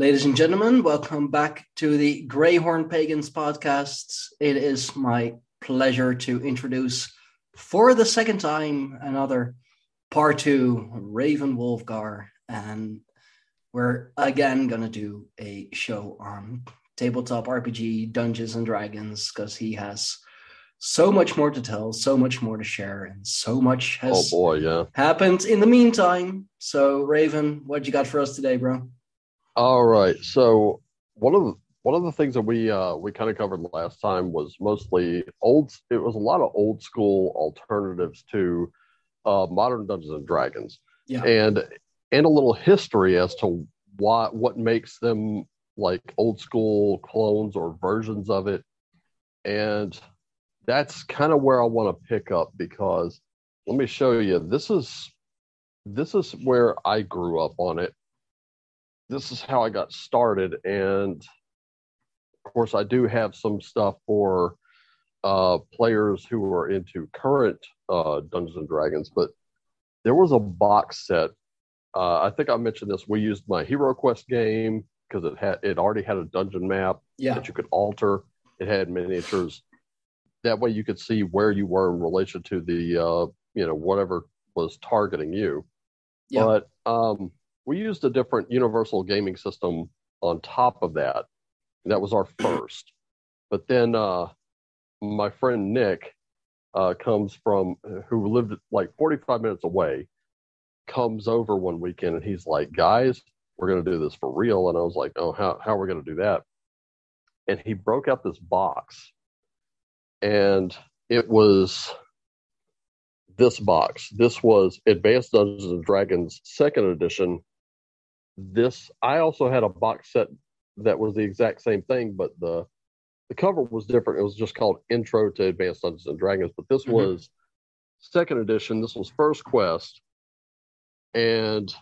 Ladies and gentlemen, welcome back to the Greyhorn Pagans podcast. It is my pleasure to introduce for the second time another part two Raven Wulfgar. And we're again going to do a show on tabletop RPG, Dungeons and Dragons, because he has so much more to tell, so much more to share, and so much has oh boy, yeah. happened in the meantime. So, Raven, what you got for us today, bro? All right. So one of the one of the things that we uh, we kind of covered last time was mostly old. It was a lot of old school alternatives to uh, modern Dungeons and Dragons, Yeah. and and a little history as to why what makes them like old school clones or versions of it, and that's kind of where I want to pick up because let me show you. This is this is where I grew up on it this is how I got started. And of course, I do have some stuff for uh, players who are into current uh, Dungeons and Dragons, but there was a box set. Uh, I think I mentioned this. We used my Hero Quest game because it had it already had a dungeon map Yeah. that you could alter. It had miniatures. That way, you could see where you were in relation to the uh, you know whatever was targeting you. Yeah. But um, we used a different universal gaming system on top of that. That was our first. But then uh, my friend Nick uh, comes from, who lived like 45 minutes away, comes over one weekend and he's like, guys, we're going to do this for real. And I was like, oh, how, how are we going to do that? And he broke out this box. And it was this box. This was Advanced Dungeons and Dragons second edition this I also had a box set that was the exact same thing, but the the cover was different. It was just called Intro to Advanced Dungeons and Dragons, but this Mhm. was second edition. This was First Quest, and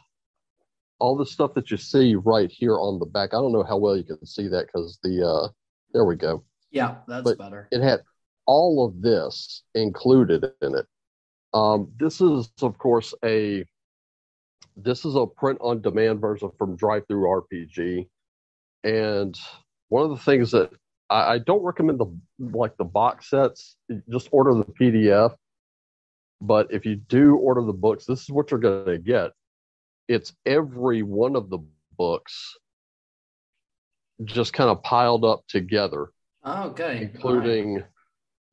all the stuff that you see right here on the back. I don't know how well you can see that because the uh, there we go. Yeah, that's But- better. It had all of this included in it. Um, this is, of course, a this is a print on demand version from DriveThruRPG, and one of the things that I, I don't recommend the like the box sets. Just order the PDF. But if you do order the books, this is what you're going to get. It's every one of the books just kind of piled up together Oh, okay. including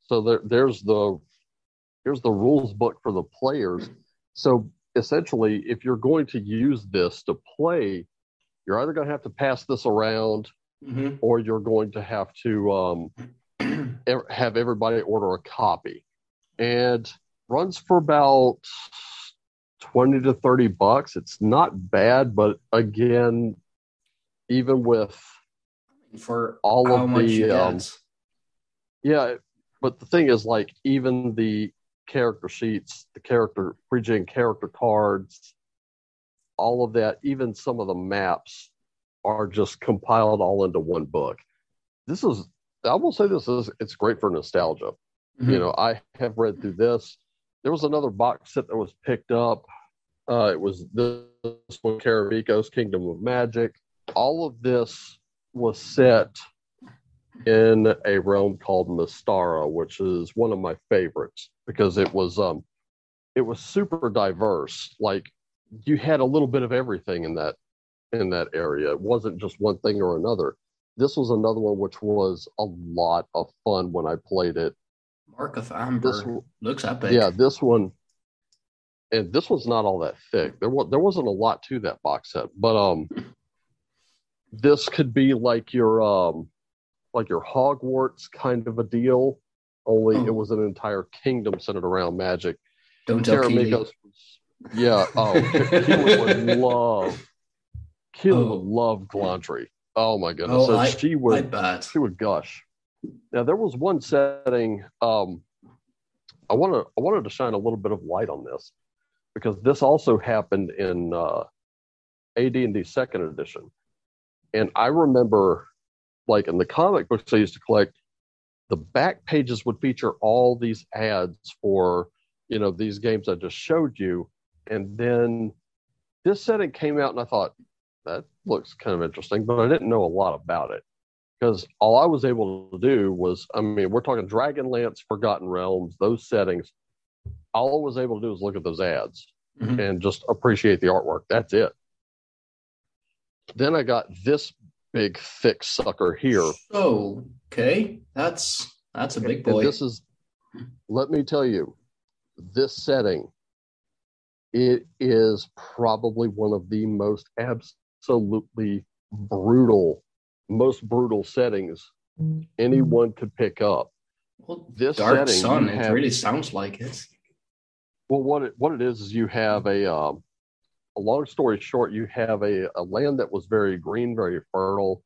so there, there's the here's the rules book for the players so essentially if you're going to use this to play you're either going to have to pass this around hmm or you're going to have to um, have everybody order a copy. And runs for about 20 to 30 bucks. It's not bad but again even with For all of the um, Yeah, but the thing is, like, even the character sheets, the character pre-gen character cards, all of that, even some of the maps are just compiled all into one book. This is, I will say, this is it's great for nostalgia. Mhm. You know, I have read through this. There was another box set that was picked up. Uh, it was this one, Karameikos Kingdom of Magic. All of this was set in a realm called Mystara, which is one of my favorites because it was um it was super diverse. Like you had a little bit of everything in that in that area. It wasn't just one thing or another. This was another one which was a lot of fun when I played it. Mark of Amber This looks epic. Yeah, this one and this one's not all that thick. There was there wasn't a lot to that box set, but um this could be like your um like your Hogwarts kind of a deal. Only Oh. it was an entire kingdom centered around magic. Don't tell was yeah, oh Keely would love Keely Oh. would love Glantri. Oh my goodness. Oh, So I- she would she would gush. Now there was one setting. Um, I want to I wanted to shine a little bit of light on this because this also happened in uh, AD&D Second Edition, and I remember, like in the comic books I used to collect, the back pages would feature all these ads for you know these games I just showed you, and then this setting came out, and I thought, that looks kind of interesting, but I didn't know a lot about it because all I was able to do was, I mean, we're talking Dragonlance, Forgotten Realms, those settings. All I was able to do was look at those ads Mhm. and just appreciate the artwork. That's it. Then I got this big, thick sucker here. Oh, okay, that's that's a big And boy. this is, let me tell you, this setting, it is probably one of the most absolutely brutal, most brutal settings anyone could pick up. well, This Dark setting, Sun. It have- really sounds like it. Well, what it what it is is you have a um, a long story short, you have a, a land that was very green, very fertile,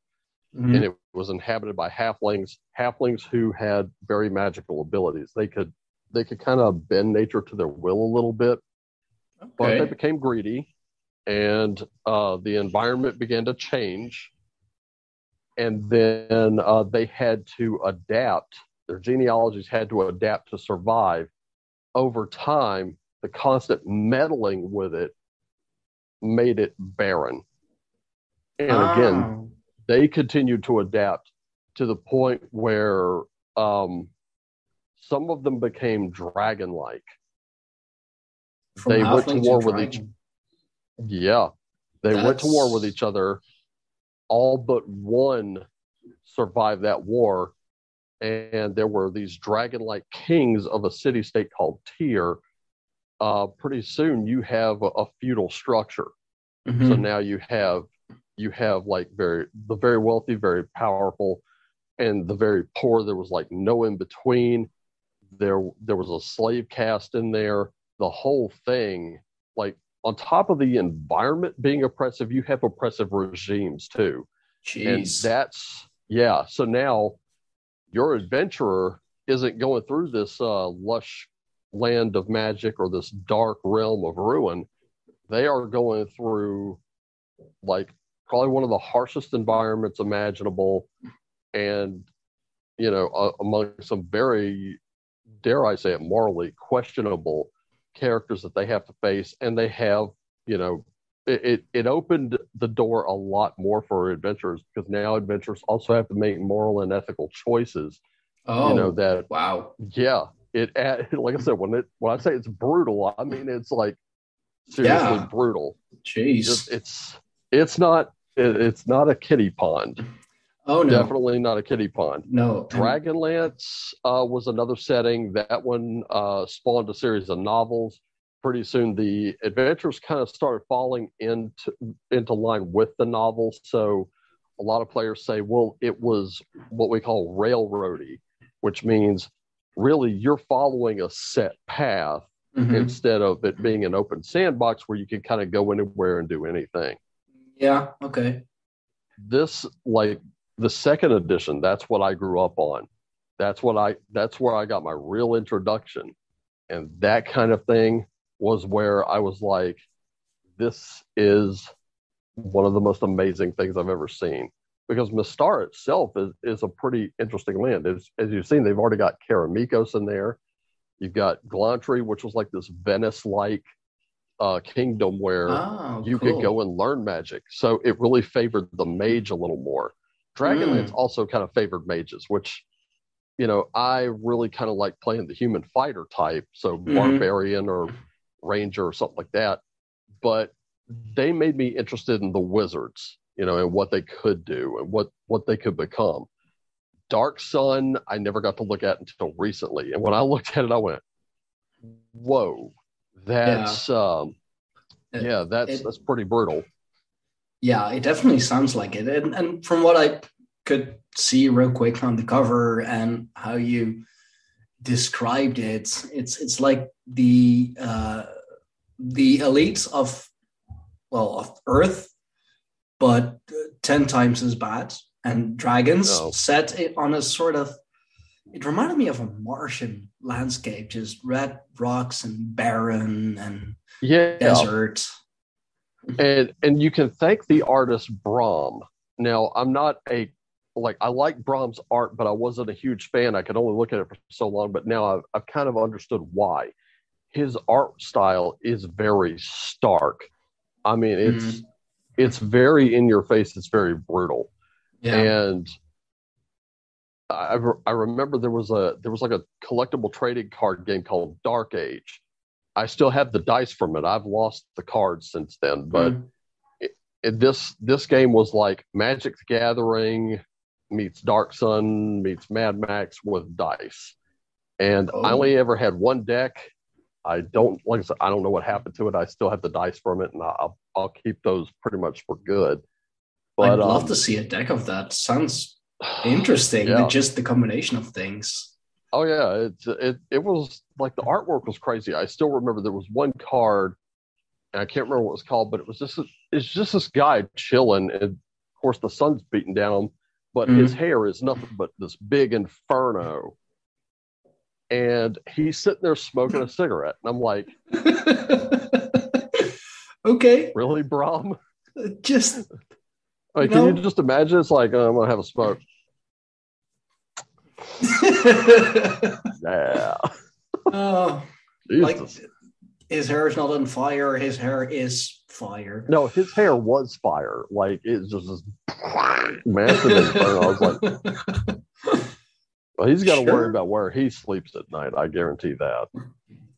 Mhm. and it was inhabited by halflings. Halflings who had very magical abilities. They could they could kind of bend nature to their will a little bit, but they became greedy, and uh, the environment began to change. And then uh, they had to adapt. Their genealogies had to adapt to survive. Over time, the constant meddling with it made it barren. And again, Ah, they continued to adapt to the point where um, some of them became dragon like. they went to war with each- Yeah. They went to war with each other. All but one survived that war. And there were these dragon like kings of a city state called Tyr. Uh, pretty soon you have a, a feudal structure. So Mhm. now you have you have like very the very wealthy, very powerful, and the very poor. There was like no in between. There there was a slave caste in there. The whole thing, like on top of the environment being oppressive, you have oppressive regimes too. And that's yeah. So now your adventurer isn't going through this uh, lush land of magic or this dark realm of ruin. They are going through like probably one of the harshest environments imaginable, and you know, uh, among some very, dare I say it, morally questionable characters that they have to face, and they have, you know, it, it, it opened the door a lot more for adventurers because now adventurers also have to make moral and ethical choices. oh, You know that wow. yeah, it like I said when it when I say it's brutal, I mean it's like seriously Yeah. brutal. Jeez. Just it's it's not it, it's not a kiddie pond. oh no. Definitely not a kiddie pond. No. Dragonlance uh, was another setting. That one uh, spawned a series of novels. Pretty soon, the adventures kind of started falling into into line with the novels. So, a lot of players say, "Well, it was what we call railroady," which means really you're following a set path Mhm. instead of it being an open sandbox where you can kind of go anywhere and do anything. Yeah. Okay. this like the second edition that's what i grew up on that's what i that's where i got my real introduction and that kind of thing was where i was like this is one of the most amazing things i've ever seen because Mystara itself is, is a pretty interesting land. As, as you've seen, they've already got Karameikos in there. You've got Glantri, which was like this Venice-like uh, kingdom where Oh, you cool. could go and learn magic. So it really favored the mage a little more. Dragonlance Mm. also kind of favored mages, which, you know, I really kind of like playing the human fighter type. So Mhm. barbarian or ranger or something like that. But they made me interested in the wizards, you know, and what they could do and what, what they could become. Dark Sun, I never got to look at until recently. And when I looked at it, I went, whoa, that's, um, It- yeah, that's, it- that's pretty brutal. Yeah, it definitely sounds like it. And, and from what I could see real quick on the cover and how you described it, it's it's like the uh, the elites of well of Earth, but uh, ten times as bad. And dragons Oh. set it on a sort of. It reminded me of a Martian landscape, just red rocks and barren and Yeah. desert. And and you can thank the artist Brom. Now, I'm not a like I like Brom's art, but I wasn't a huge fan. I could only look at it for so long, but now I've I've kind of understood why. His art style is very stark. I mean, it's mm. It's very in your face. It's very brutal. Yeah. And I, I remember there was a there was like a collectible trading card game called Dark Age. I still have the dice from it. I've lost the cards since then, but Mm. it, it, this this game was like Magic the Gathering meets Dark Sun meets Mad Max with dice. And I Oh. only ever had one deck. I don't like I said, I don't know what happened to it. I still have the dice from it, and I'll I'll keep those pretty much for good. But, I'd love um, to see a deck of that. Sounds interesting. Yeah. Just the combination of things. Oh yeah, it's it it was like the artwork was crazy. I still remember there was one card, and I can't remember what it was called, but it was just it's just this guy chilling, and of course the sun's beating down him, but his hair is nothing but this big inferno, and he's sitting there smoking a cigarette, and I'm like, okay, really, Brom? Uh, just Like, No. can you just imagine? It's like oh, I'm gonna have a smoke. Yeah, oh, like his hair is not on fire. His hair is fire. no, his hair was fire. Like it's just this massive inferno. I was like. Well, he's got to Sure. worry about where he sleeps at night. I guarantee that.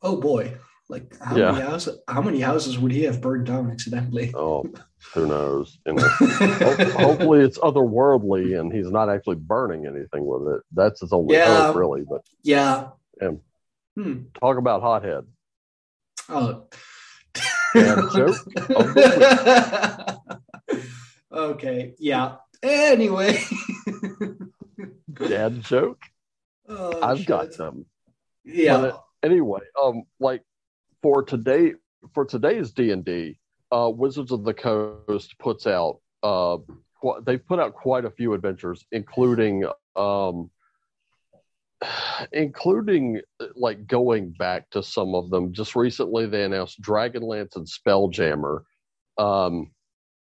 oh boy, like how Yeah. many houses? How many houses would he have burned down accidentally? Oh, who knows? You know, hopefully it's otherworldly and he's not actually burning anything with it. That's his only Yeah. hope, really. But yeah. Yeah. Hmm. talk about hothead. Oh. Joke okay. Yeah. Anyway. Dad joke. Oh, I've shit. got them. Yeah. But anyway, um, like for today, for today's D and D, uh, Wizards of the Coast puts out uh, qu- they've put out quite a few adventures, including um, including like going back to some of them. Just recently, they announced Dragonlance and Spelljammer. Um,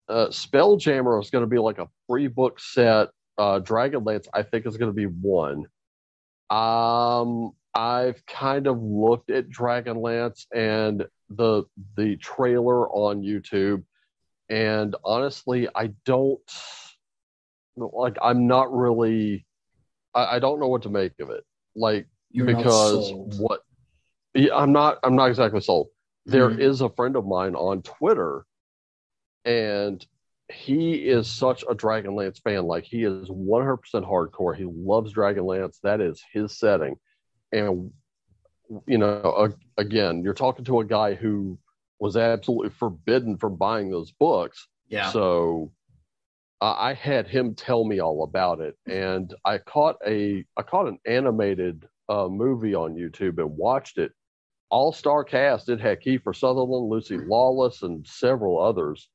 uh, Spelljammer is going to be like a free book set. Uh, Dragonlance, I think, is going to be one. Um, I've kind of looked at Dragonlance and the the trailer on YouTube, and honestly, I don't like. I'm not really. I, I don't know what to make of it. Like You're because what? Yeah, I'm not. I'm not exactly sold. There Mhm. is a friend of mine on Twitter, and he is such a Dragonlance fan. Like he is 100% hardcore. He loves Dragonlance. That is his setting. And you know, a- again, you're talking to a guy who was absolutely forbidden from buying those books. Yeah. So I I had him tell me all about it, and I caught a I caught an animated uh, movie on YouTube and watched it. All star cast. It had Kiefer Sutherland, Lucy Lawless, and several others.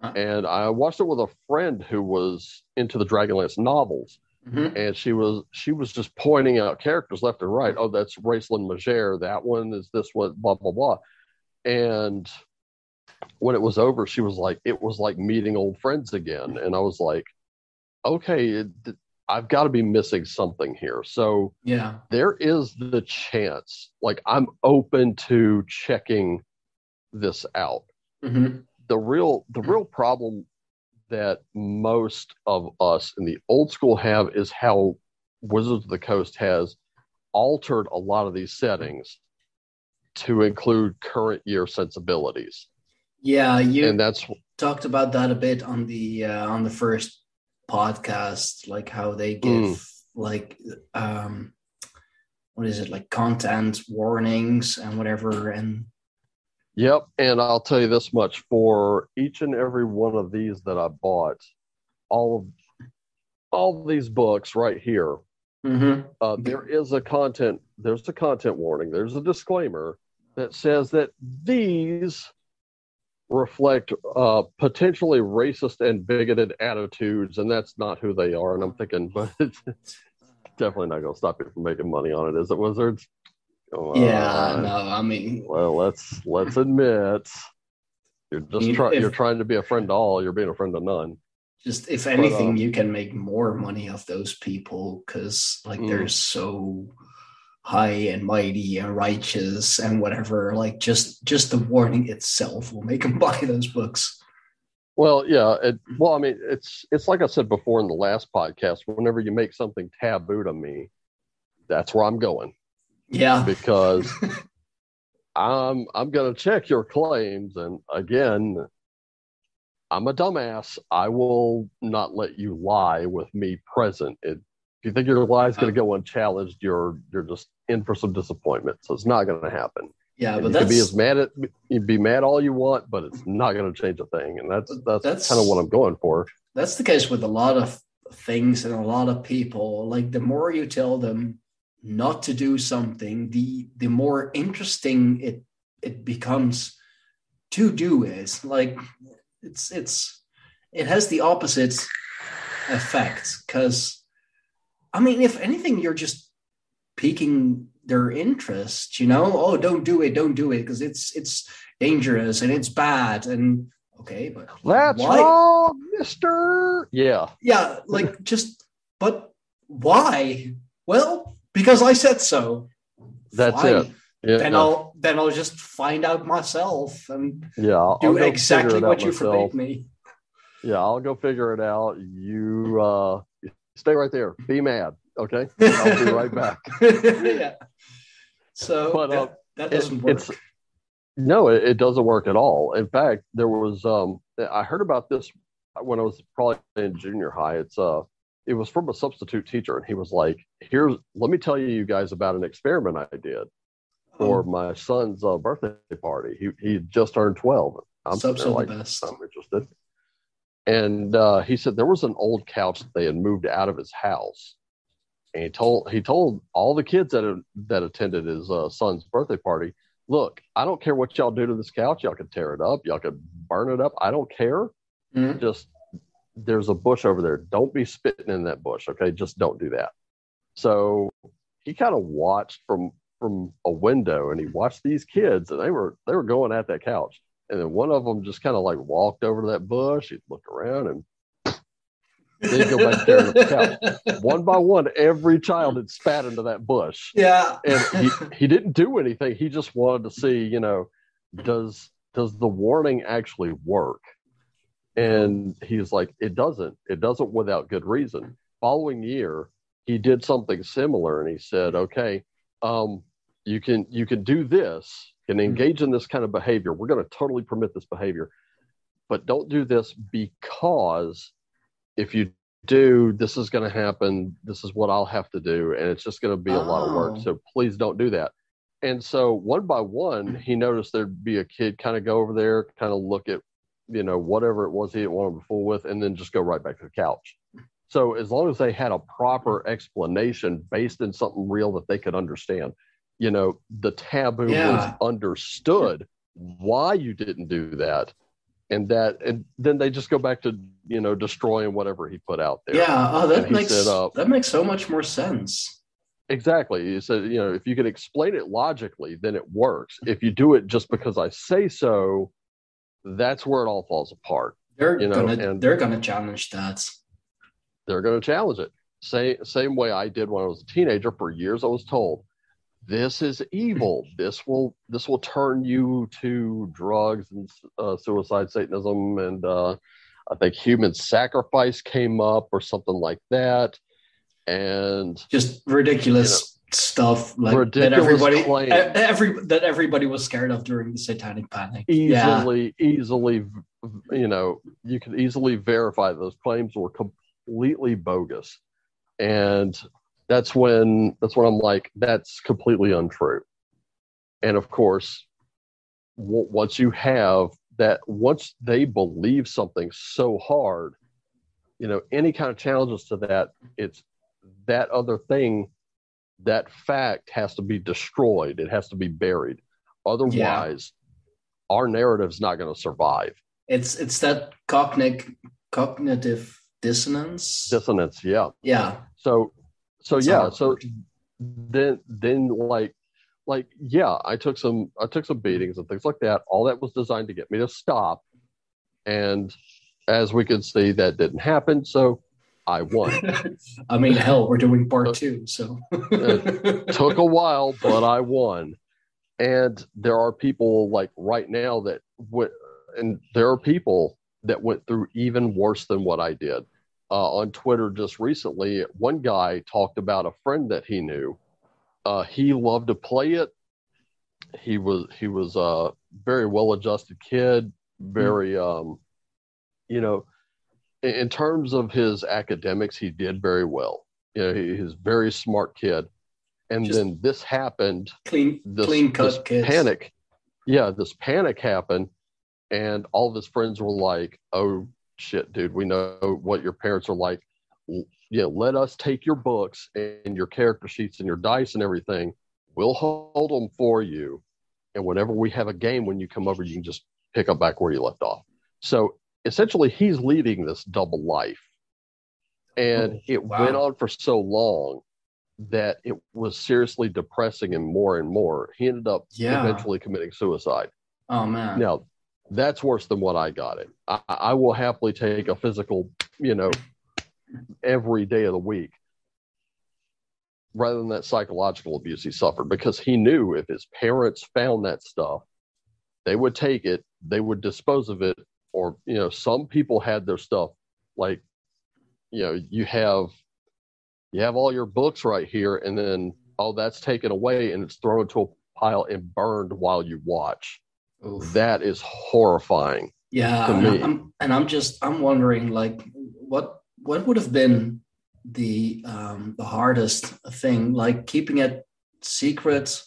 Huh. And I watched it with a friend who was into the Dragonlance novels, Mhm. and she was she was just pointing out characters left and right. Oh, that's Raistlin Majere. That one is this one. Blah blah blah. And when it was over, she was like, "It was like meeting old friends again." And I was like, "Okay, it, I've got to be missing something here." So Yeah. there is the chance. Like I'm open to checking this out hmm the real the real problem that most of us in the old school have is how Wizards of the Coast has altered a lot of these settings to include current year sensibilities. Yeah. You And that's talked about that a bit on the uh, on the first podcast, like how they give like um what is it like content warnings and whatever and yep, and I'll tell you this much for each and every one of these that I bought, all of all of these books right here Mhm. uh, there is a content there's a content warning there's a disclaimer that says that these reflect uh, potentially racist and bigoted attitudes and that's not who they are and i'm thinking but it's definitely not going to stop you from making money on it is it wizards Yeah no i mean well let's let's admit you're just trying. you're trying to be a friend to all you're being a friend to none just if anything um, you can make more money off those people because like Mm. they're so high and mighty and righteous and whatever like just just the warning itself will make them buy those books Well, yeah. It, well, I mean, it's it's like I said before in the last podcast. Whenever you make something taboo to me, that's where I'm going. Yeah, because I'm I'm to check your claims, and again, I'm a dumbass. I will not let you lie with me present. It, if you think your lie is going to uh-huh. go unchallenged, you're you're just in for some disappointment. So it's not going to happen. Yeah, and but you that's can be as mad at you be mad all you want, but it's not going to change a thing. And that's that's, That's- kind of what I'm going for. that's the case with a lot of things and a lot of people. Like the more you tell them not to do something, the the more interesting it it becomes to do is. Like it's it's it has the opposite effect because I mean, if anything, you're just piquing their interest. You know, oh, don't do it, don't do it because it's it's dangerous and it's bad and okay, but That's why? wrong, Mister. Yeah, Yeah, like just, but why? Well, because I said so. that's it. Yeah, Then I'll then I'll just find out myself and yeah. I'll, do I'll exactly what you myself. forbade me. Yeah, I'll go figure it out. You uh, stay right there. Be mad, okay? I'll be right back. yeah. So But, that, uh, that doesn't work. it's- No, it, it doesn't work at all. In fact, there was um, I heard about this when I was probably in junior high. It's uh, it was from a substitute teacher, and he was like, "Here's, let me tell you guys about an experiment I did for Oh, my son's uh, birthday party. He he just turned twelve. I'm subs sitting are there the like, best. I'm interested. And uh, he said there was an old couch that they had moved out of his house, and he told he told all the kids that that attended his uh, son's birthday party, "Look, I don't care what y'all do to this couch. Y'all could tear it up. Y'all could burn it up. I don't care. Mhm. Just there's a bush over there. Don't be spitting in that bush. Okay, just don't do that." So he kind of watched from from a window, and he watched these kids, and they were they were going at that couch. And then one of them just kind of like walked over to that bush. He'd look around and then he'd go back there on the couch. One by one, every child had spat into that bush. Yeah. And he, he didn't do anything. He just wanted to see, you know, does does the warning actually work? And he's like, it doesn't. It doesn't without good reason. Following year, he did something similar and he said, okay, um, you can you can do this and engage in this kind of behavior. We're going to totally permit this behavior, but don't do this because if you do, this is going to happen. This is what I'll have to do, and it's just going to be a lot of work. Oh. So please don't do that. And so one by one, he noticed there'd be a kid kind of go over there, kind of look at, you know, whatever it was he didn't want him to fool with, and then just go right back to the couch. So as long as they had a proper explanation based in something real that they could understand, you know, the taboo Yeah. was understood why you didn't do that. And that, and then they just go back to, you know, destroying whatever he put out there. Yeah. Oh, that makes said, uh, that makes so much more sense. Exactly. He said, you know, if you can explain it logically, then it works. If you do it just because I say so, that's where it all falls apart. They're you know, gonna and- they're gonna challenge that. They're going to challenge it. Same same way I did when I was a teenager. For years, I was told, "This is evil. This will this will turn you to drugs and uh, suicide, Satanism, and uh, I think human sacrifice came up or something like that." And Just ridiculous stuff like that everybody every that everybody was scared of during the satanic panic. Yeah. easily easily you know you could easily verify those claims were completely bogus and that's when that's when i'm like that's completely untrue and of course w- once you have that once they believe something so hard you know any kind of challenges to that it's that other thing that fact has to be destroyed. It has to be buried. Otherwise our narrative's not going to survive. It's it's that cognitive cognitive dissonance. dissonance yeah. Yeah. so so yeah so then then like like yeah i took some i took some beatings and things like that. All that was designed to get me to stop. And as we could see that didn't happen. So i won I mean, hell, we're doing part two, so took a while but i won and there are people like right now that w- and there are people that went through even worse than what I did. Uh, on Twitter just recently, one guy talked about a friend that he knew. Uh, he loved to play it. He was he was a very well adjusted kid, very mm. um, you know, in, terms of his academics, he did very well. You know, he, he's a very smart kid. And Just then this happened. Clean, this, clean cut this panic. Yeah, this panic happened, and all of his friends were like, "Oh shit, dude, we know what your parents are like. Know, let us take your books and your character sheets and your dice and everything. We'll hold them for you. And whenever we have a game, when you come over, you can just pick up back where you left off. So essentially, he's leading this double life. And oh, it wow. went on for so long that it was seriously depressing him more and more. He ended up yeah. eventually committing suicide. Oh, man. Now, that's worse than what I got it. I, I will happily take a physical, you know, every day of the week rather than that psychological abuse he suffered because he knew if his parents found that stuff, they would take it, they would dispose of it, or, you know, some people had their stuff like, you know, you have you have all your books right here, and then all that's taken away and it's thrown into a pile and burned while you watch. Oof. That is horrifying. Yeah, and I'm, and I'm just I'm wondering like what what would have been the um, the hardest thing, like keeping it secret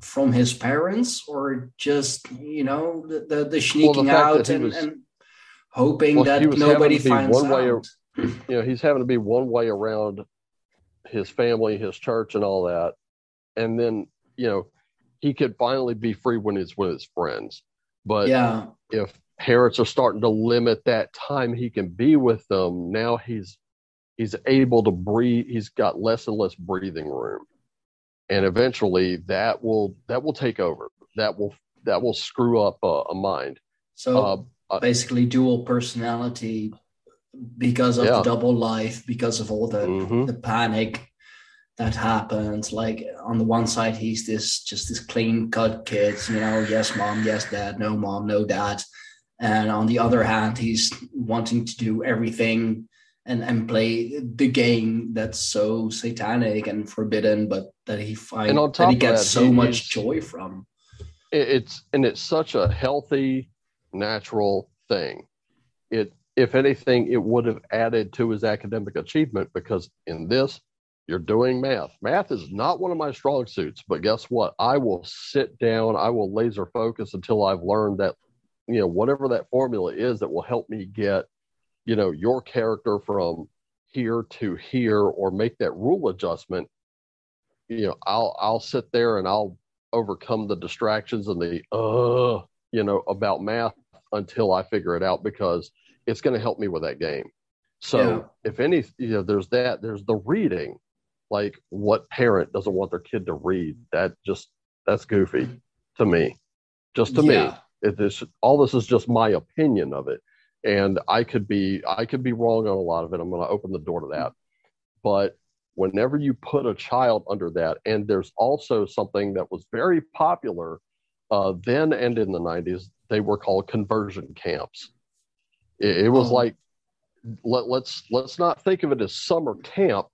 from his parents, or just you know the the, the sneaking well, out and, was, and, hoping well, that nobody finds out. Way, you know, he's having to be one way around his family, his church, and all that, and then you know he could finally be free when he's with his friends. But yeah. if parents are starting to limit that time he can be with them, now he's he's able to breathe. He's got less and less breathing room, and eventually that will that will take over. That will that will screw up a, a mind. So uh, uh basically, dual personality because of yeah. the double life, because of all the mm-hmm. the panic that happens. Like on the one side, he's this just this clean cut kid, you know, yes mom, yes dad, no mom, no dad. And on the other hand, he's wanting to do everything and, and play the game that's so satanic and forbidden, but that he finds that he gets that, so he, much joy from. It's and it's such a healthy, natural thing. It if anything, it would have added to his academic achievement because in this, you're doing math. Math is not one of my strong suits, but guess what? I will sit down, I will laser focus until I've learned that, you know, whatever that formula is that will help me get, you know, your character from here to here or make that rule adjustment. You know, I'll I'll sit there and I'll overcome the distractions and the uh, you know, about math until I figure it out because it's going to help me with that game. So yeah. if any, you know, there's that, there's the reading like what parent doesn't want their kid to read that just that's goofy to me just to yeah. me it is all this is just my opinion of it and i could be i could be wrong on a lot of it. I'm going to open the door to that. But whenever you put a child under that and there's also something that was very popular uh, then and in the 90s they were called conversion camps. It, it was oh. like let, let's let's not think of it as summer camp.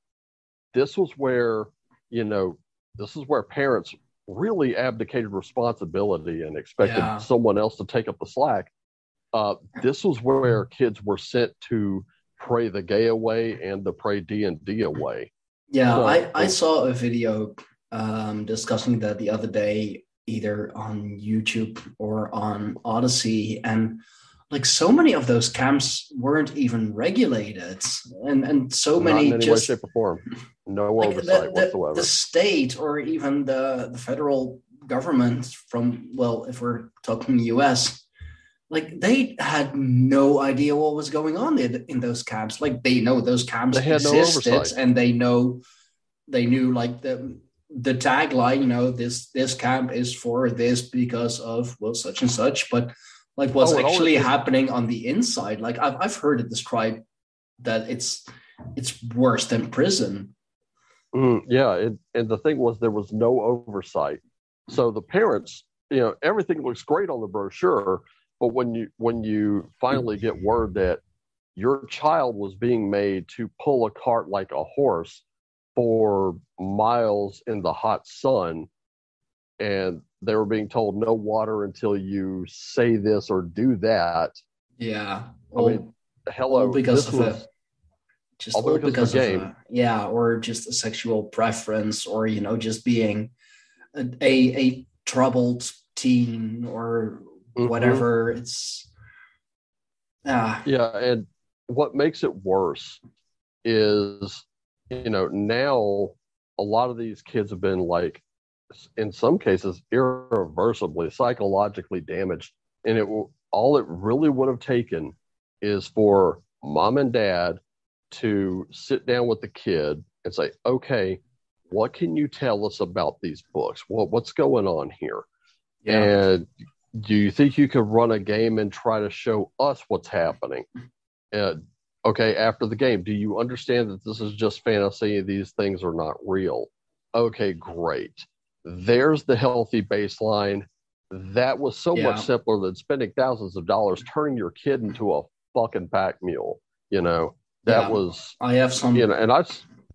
This was where you know this is where parents really abdicated responsibility and expected yeah. someone else to take up the slack uh, this was where kids were sent to pray the gay away and the pray d&d away. Yeah so, I, I saw a video um, discussing that the other day either on youtube or on Odysee, and like so many of those camps weren't even regulated and and so many in any just way, shape or form. No like oversight the, whatsoever. the state or even the the federal government from well if we're talking us like they had no idea what was going on in, in those camps like they know those camps existed no and they know they knew like the the tagline you know this this camp is for this because of well such and such but like what's oh, actually happening on the inside. Like I've I've heard it described that it's it's worse than prison. Mm, yeah, it, and the thing was there was no oversight. So the parents, you know, everything looks great on the brochure, but when you when you finally get word that your child was being made to pull a cart like a horse for miles in the hot sun and they were being told no water until you say this or do that Yeah. i mean hello because of was a just all because because of of the game. a, yeah, or just a sexual preference, or you know, just being a a, a troubled teen or Mhm. whatever. It's ah Yeah, and what makes it worse is, you know, now a lot of these kids have been like, in some cases, irreversibly psychologically damaged, and it all it really would have taken is for mom and dad to sit down with the kid and say, okay, what can you tell us about these books? What what's going on here? yeah And do you think you could run a game and try to show us what's happening? Uh, okay, after the game, do you understand that this is just fantasy? These things are not real. Okay, great. There's the healthy baseline. That was so Yeah. much simpler than spending thousands of dollars turning your kid into a fucking pack mule. You know, that Yeah. was, I have some you know, and I,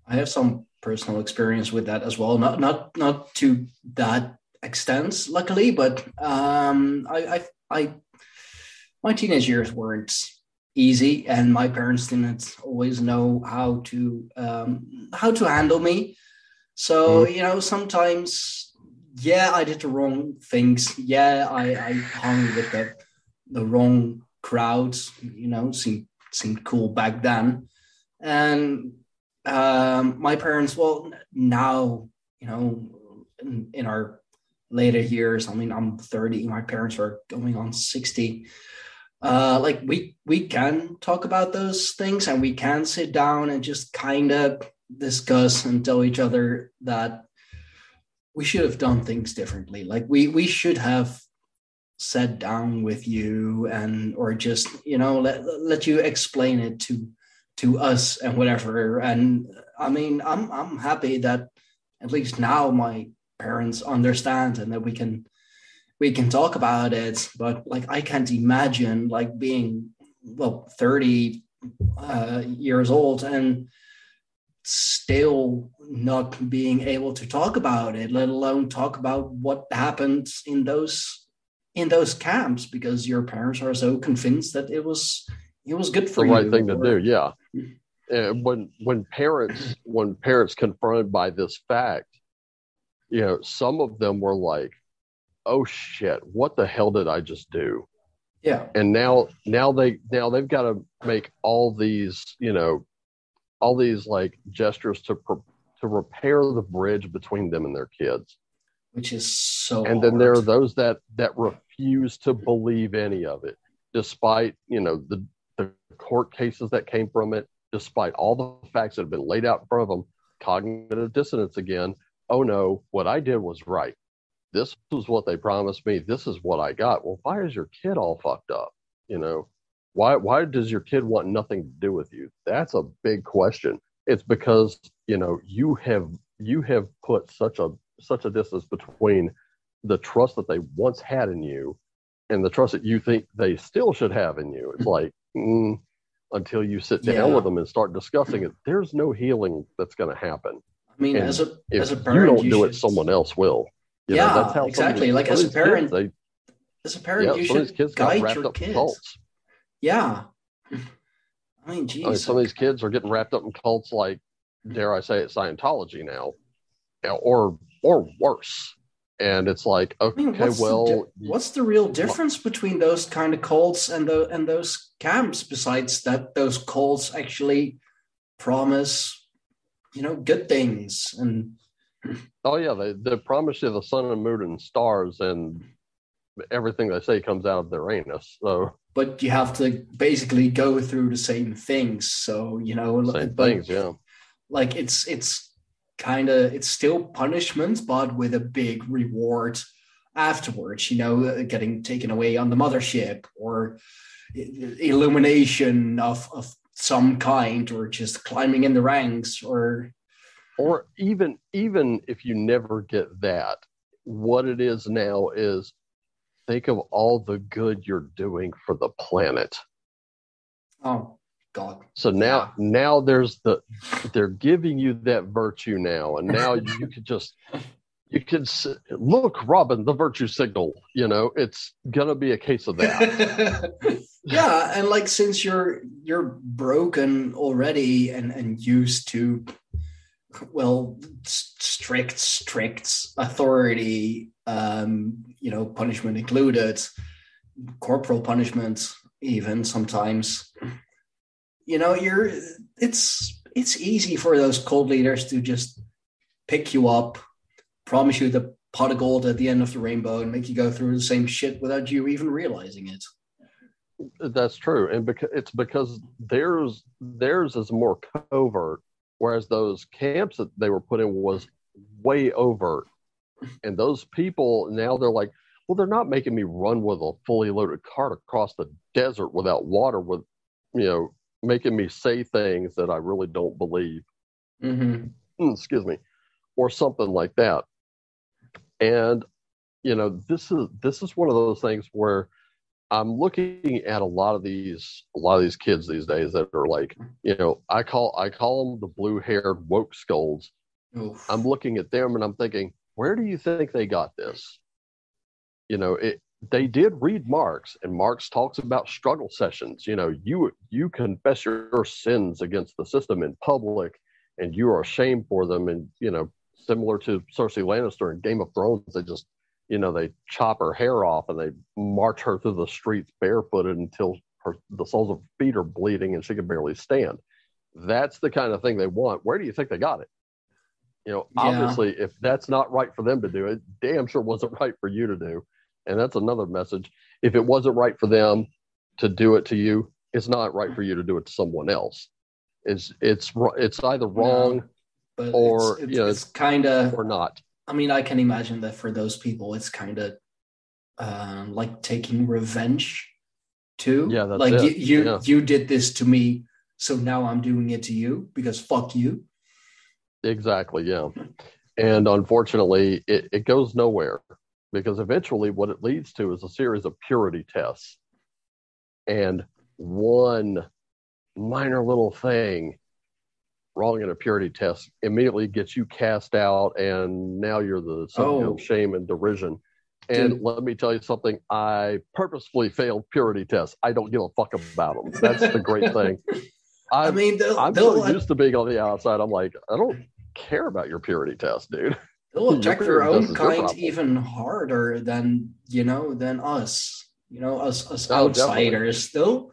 I have some personal experience with that as well. Not not not to that extent, luckily, but um, I, I I my teenage years weren't easy, and my parents didn't always know how to um, how to handle me. So you know, sometimes, yeah, I did the wrong things. Yeah, I, I hung with the the wrong crowds. You know, seemed seemed cool back then, and um, my parents. Well, now you know, in, in our later years. I mean, I'm 30. My parents are going on 60 uh like we we can talk about those things and we can sit down and just kind of discuss and tell each other that we should have done things differently like we we should have sat down with you and or just you know let let you explain it to to us and whatever and i mean i'm i'm happy that at least now my parents understand and that we can we can talk about it but like i can't imagine like being well 30 uh, years old and still not being able to talk about it let alone talk about what happened in those in those camps because your parents are so convinced that it was it was good for you the you right thing to do. Yeah. And when when parents when parents confronted by this fact, you know, some of them were like, "Oh shit, what the hell did I just do?" yeah And now now they now they've got to make all these you know all these like gestures to pro- to repair the bridge between them and their kids. which is so and then there are those that that refuse to believe any of it despite you know the the court cases that came from it despite all the facts that have been laid out in front of them cognitive dissonance again oh no what i did was right. This was what they promised me. This is what i got. Well why is your kid all fucked up? You know why why does your kid want nothing to do with you? That's a big question. It's because you know you have you have put such a such a distance between the trust that they once had in you and the trust that you think they still should have in you. It's like mm, until you sit down Yeah. with them and start discussing it, there's no healing that's going to happen. I mean and as a as a parent, you don't do it, someone else will. You know, Yeah, that's how exactly. Like, as a these kids, parent, they, as a parent yeah, you some of these should kids guide your up kids cults. yeah i mean geez I mean, some of these kids are getting wrapped up in cults like, dare I say it, Scientology now, or or worse. And it's like, I okay, mean, what's, the well, di- what's the real difference between those kind of cults and the and those camps? Besides that, those cults actually promise, you know, good things, and Oh yeah, they they promise you the sun and moon and stars, and everything they say comes out of their anus. So but you have to basically go through the same things. So you know, same but, things, yeah. Like it's it's kind of it's still punishment, but with a big reward afterwards. You know, uh, getting taken away on the mothership or illumination of of some kind, or just climbing in the ranks, or Or even even if you never get that, what it is now is think of all the good you're doing for the planet. Oh God. So now, now there's the they're giving you that virtue now, and now you could just you s- look, Robin, the virtue signal. You know, it's gonna be a case of that. yeah, and like since you're you're broken already and and used to well strict strict authority um you know punishment included corporal punishment even sometimes you know you're it's it's easy for those cult leaders to just pick you up promise you the pot of gold at the end of the rainbow and make you go through the same shit without you even realizing it That's true, and because it's because theirs theirs is more covert, whereas those camps that they were put in was way overt. And those people now they're like, well, they're not making me run with a fully loaded cart across the desert without water, with you know, making me say things that I really don't believe. mm-hmm. Mm, excuse me, or something like that. And you know, this is this is one of those things where I'm looking at a lot of these a lot of these kids these days that are like, you know, I call I call them the blue haired woke skulls. Oof. I'm looking at them and I'm thinking, where do you think they got this? You know, it they did read Marx, and Marx talks about struggle sessions. You know, you you confess your sins against the system in public, and you are ashamed for them. And you know, similar to Cersei Lannister in Game of Thrones, they just you know they chop her hair off and they march her through the streets barefooted until her the soles of her feet are bleeding and she can barely stand. That's the kind of thing they want. Where do you think they got it? You know, Yeah. obviously, if that's not right for them to do, it damn sure wasn't right for you to do. And that's another message. If it wasn't right for them to do it to you, it's not right for you to do it to someone else. It's it's it's either wrong but or, it's, it's, you know, it's kind of or not. I mean, I can imagine that for those people, it's kind of um, like taking revenge too. Yeah, that's like it. you you, Yeah. you did this to me, so now I'm doing it to you because fuck you. Exactly, yeah. And unfortunately, it, it goes nowhere because eventually what it leads to is a series of purity tests. And one minor little thing wrong in a purity test immediately gets you cast out, and now you're the subject Oh. of shame and derision. And Dude. let me tell you something I purposefully failed purity tests. I don't give a fuck about them. That's the great thing. I I'm, mean, they'll, I'm they'll, so used to being on the outside. I'm like, I don't care about your purity test, dude. they'll your attack their own your kind even harder than you know than us. You know, us us Oh, definitely. outsiders. They'll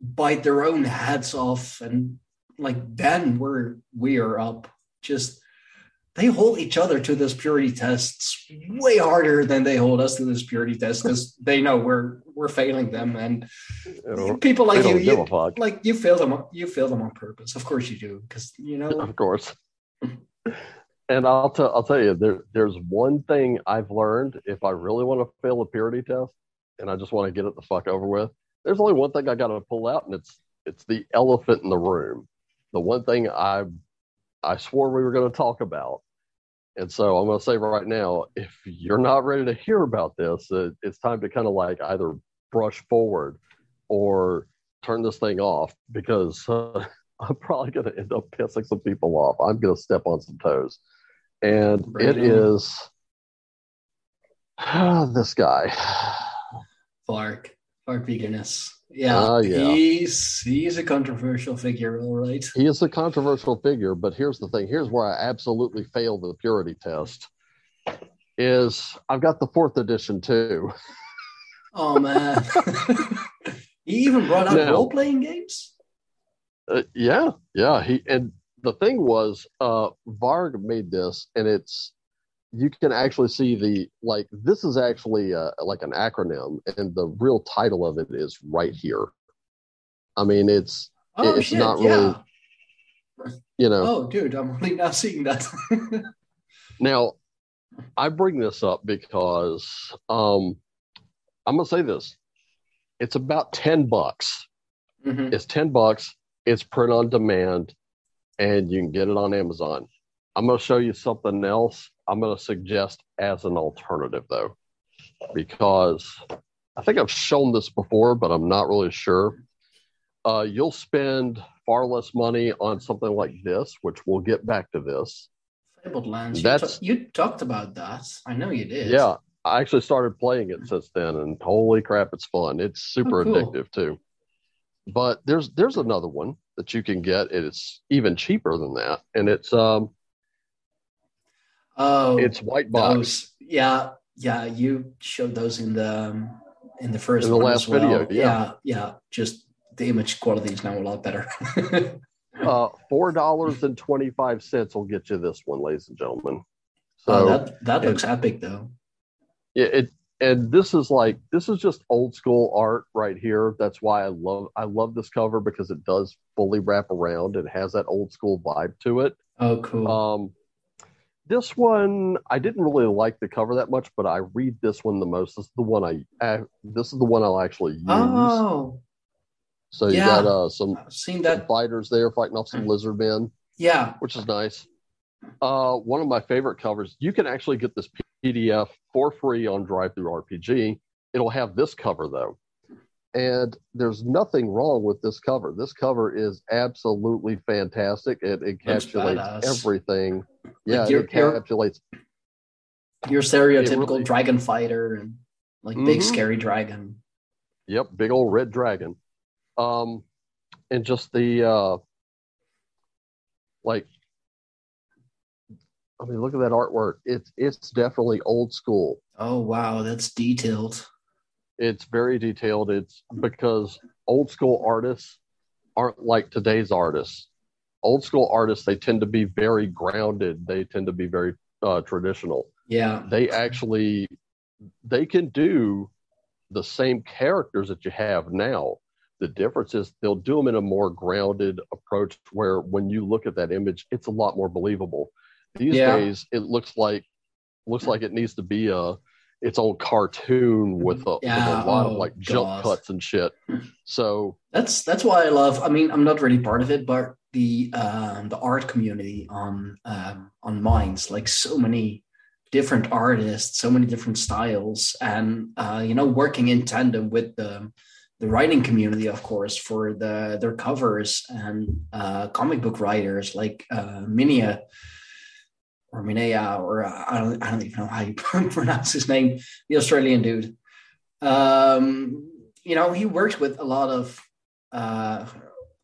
bite their own heads off, and like then we're we are up. Just they hold each other to those purity tests way harder than they hold us to this purity test because they know we're we're failing them and know, people like you, you like you fail them on- you fail them on purpose of course you do because you know of course. And I'll tell I'll tell you there there's one thing I've learned if I really want to fail a purity test and I just want to get it the fuck over with. There's only one thing I got to pull out, and it's it's the elephant in the room. The one thing I I swore we were going to talk about. And so I'm going to say right now, if you're not ready to hear about this, it, it's time to kind of like either brush forward or turn this thing off because uh, I'm probably going to end up pissing some people off. I'm going to step on some toes. And it it this guy. Clark Clark Vikernes yeah, Ah, yeah. he's he's a controversial figure all right He is a controversial figure, but here's the thing. Here's where I absolutely failed the purity test. Is I've got the fourth edition too. oh man he even brought up role-playing games Uh, yeah, yeah. He and the thing was, uh, Varg made this, and it's you can actually see the like. This is actually uh, like an acronym, and the real title of it is right here. I mean, it's oh It's shit not yeah you know. oh dude i'm only now seeing that Now, I bring this up because um, I'm gonna say this. It's about ten bucks. Mhm. It's ten bucks. It's print on demand, and you can get it on Amazon. I'm gonna show you something else. I'm gonna suggest as an alternative, though. because I think I've shown this before, but I'm not really sure. Uh, you'll spend far less money on something like this, which we'll get back to this. Fabled Lands. That's- you, ta- you talked about that. I know you did. Yeah, I actually started playing it since then, and holy crap, it's fun. It's super Oh, cool. addictive too. But there's there's another one that you can get. It's even cheaper than that, and it's um Oh, it's white box. those. Yeah, yeah. You showed those in the um, in the first In the one last as well. video, yeah. yeah, yeah. Just the image quality is now a lot better. Uh, four dollars and twenty five cents will get you this one, ladies and gentlemen. So oh, that that looks epic though. Yeah, it and this is like this is just old school art right here. That's why I love I love this cover because it does fully wrap around. It has that old school vibe to it. Oh, cool. Um, this one I didn't really like the cover that much, but I read this one the most. This is the one I, I this is the one I'll actually use. oh, so you yeah. got uh, some, some that. fighters there fighting off some lizard men, Yeah. which is nice. Uh, one of my favorite covers. You can actually get this PDF for free on DriveThruRPG. It'll have this cover though, and there's nothing wrong with this cover. This cover is absolutely fantastic. It encapsulates everything. Yeah, you're- it encapsulates. Your stereotypical really- dragon fighter and like big Mhm. scary dragon. Yep, big old red dragon. Um, and just the uh, like, I mean, look at that artwork. It's it's definitely old school. Oh wow, that's detailed. It's very detailed. It's because old school artists aren't like today's artists. Old school artists they tend to be very grounded. They tend to be very uh, traditional. Yeah. They actually they can do the same characters that you have now. The difference is they'll do them in a more grounded approach where when you look at that image, it's a lot more believable. These Yeah. days, it looks like looks like it needs to be a its own cartoon with a, Yeah, with a lot oh, of like jump God. cuts and shit. So That's that's why I love. I mean, I'm not really part of it, but the um, the art community on um, on Minds, like so many different artists, so many different styles, and uh, you know, working in tandem with the the writing community, of course, for the their covers and uh, comic book writers like uh, Minia or or uh, I don't I don't even know how you pronounce his name, the Australian dude. Um, you know, he works with a lot of uh,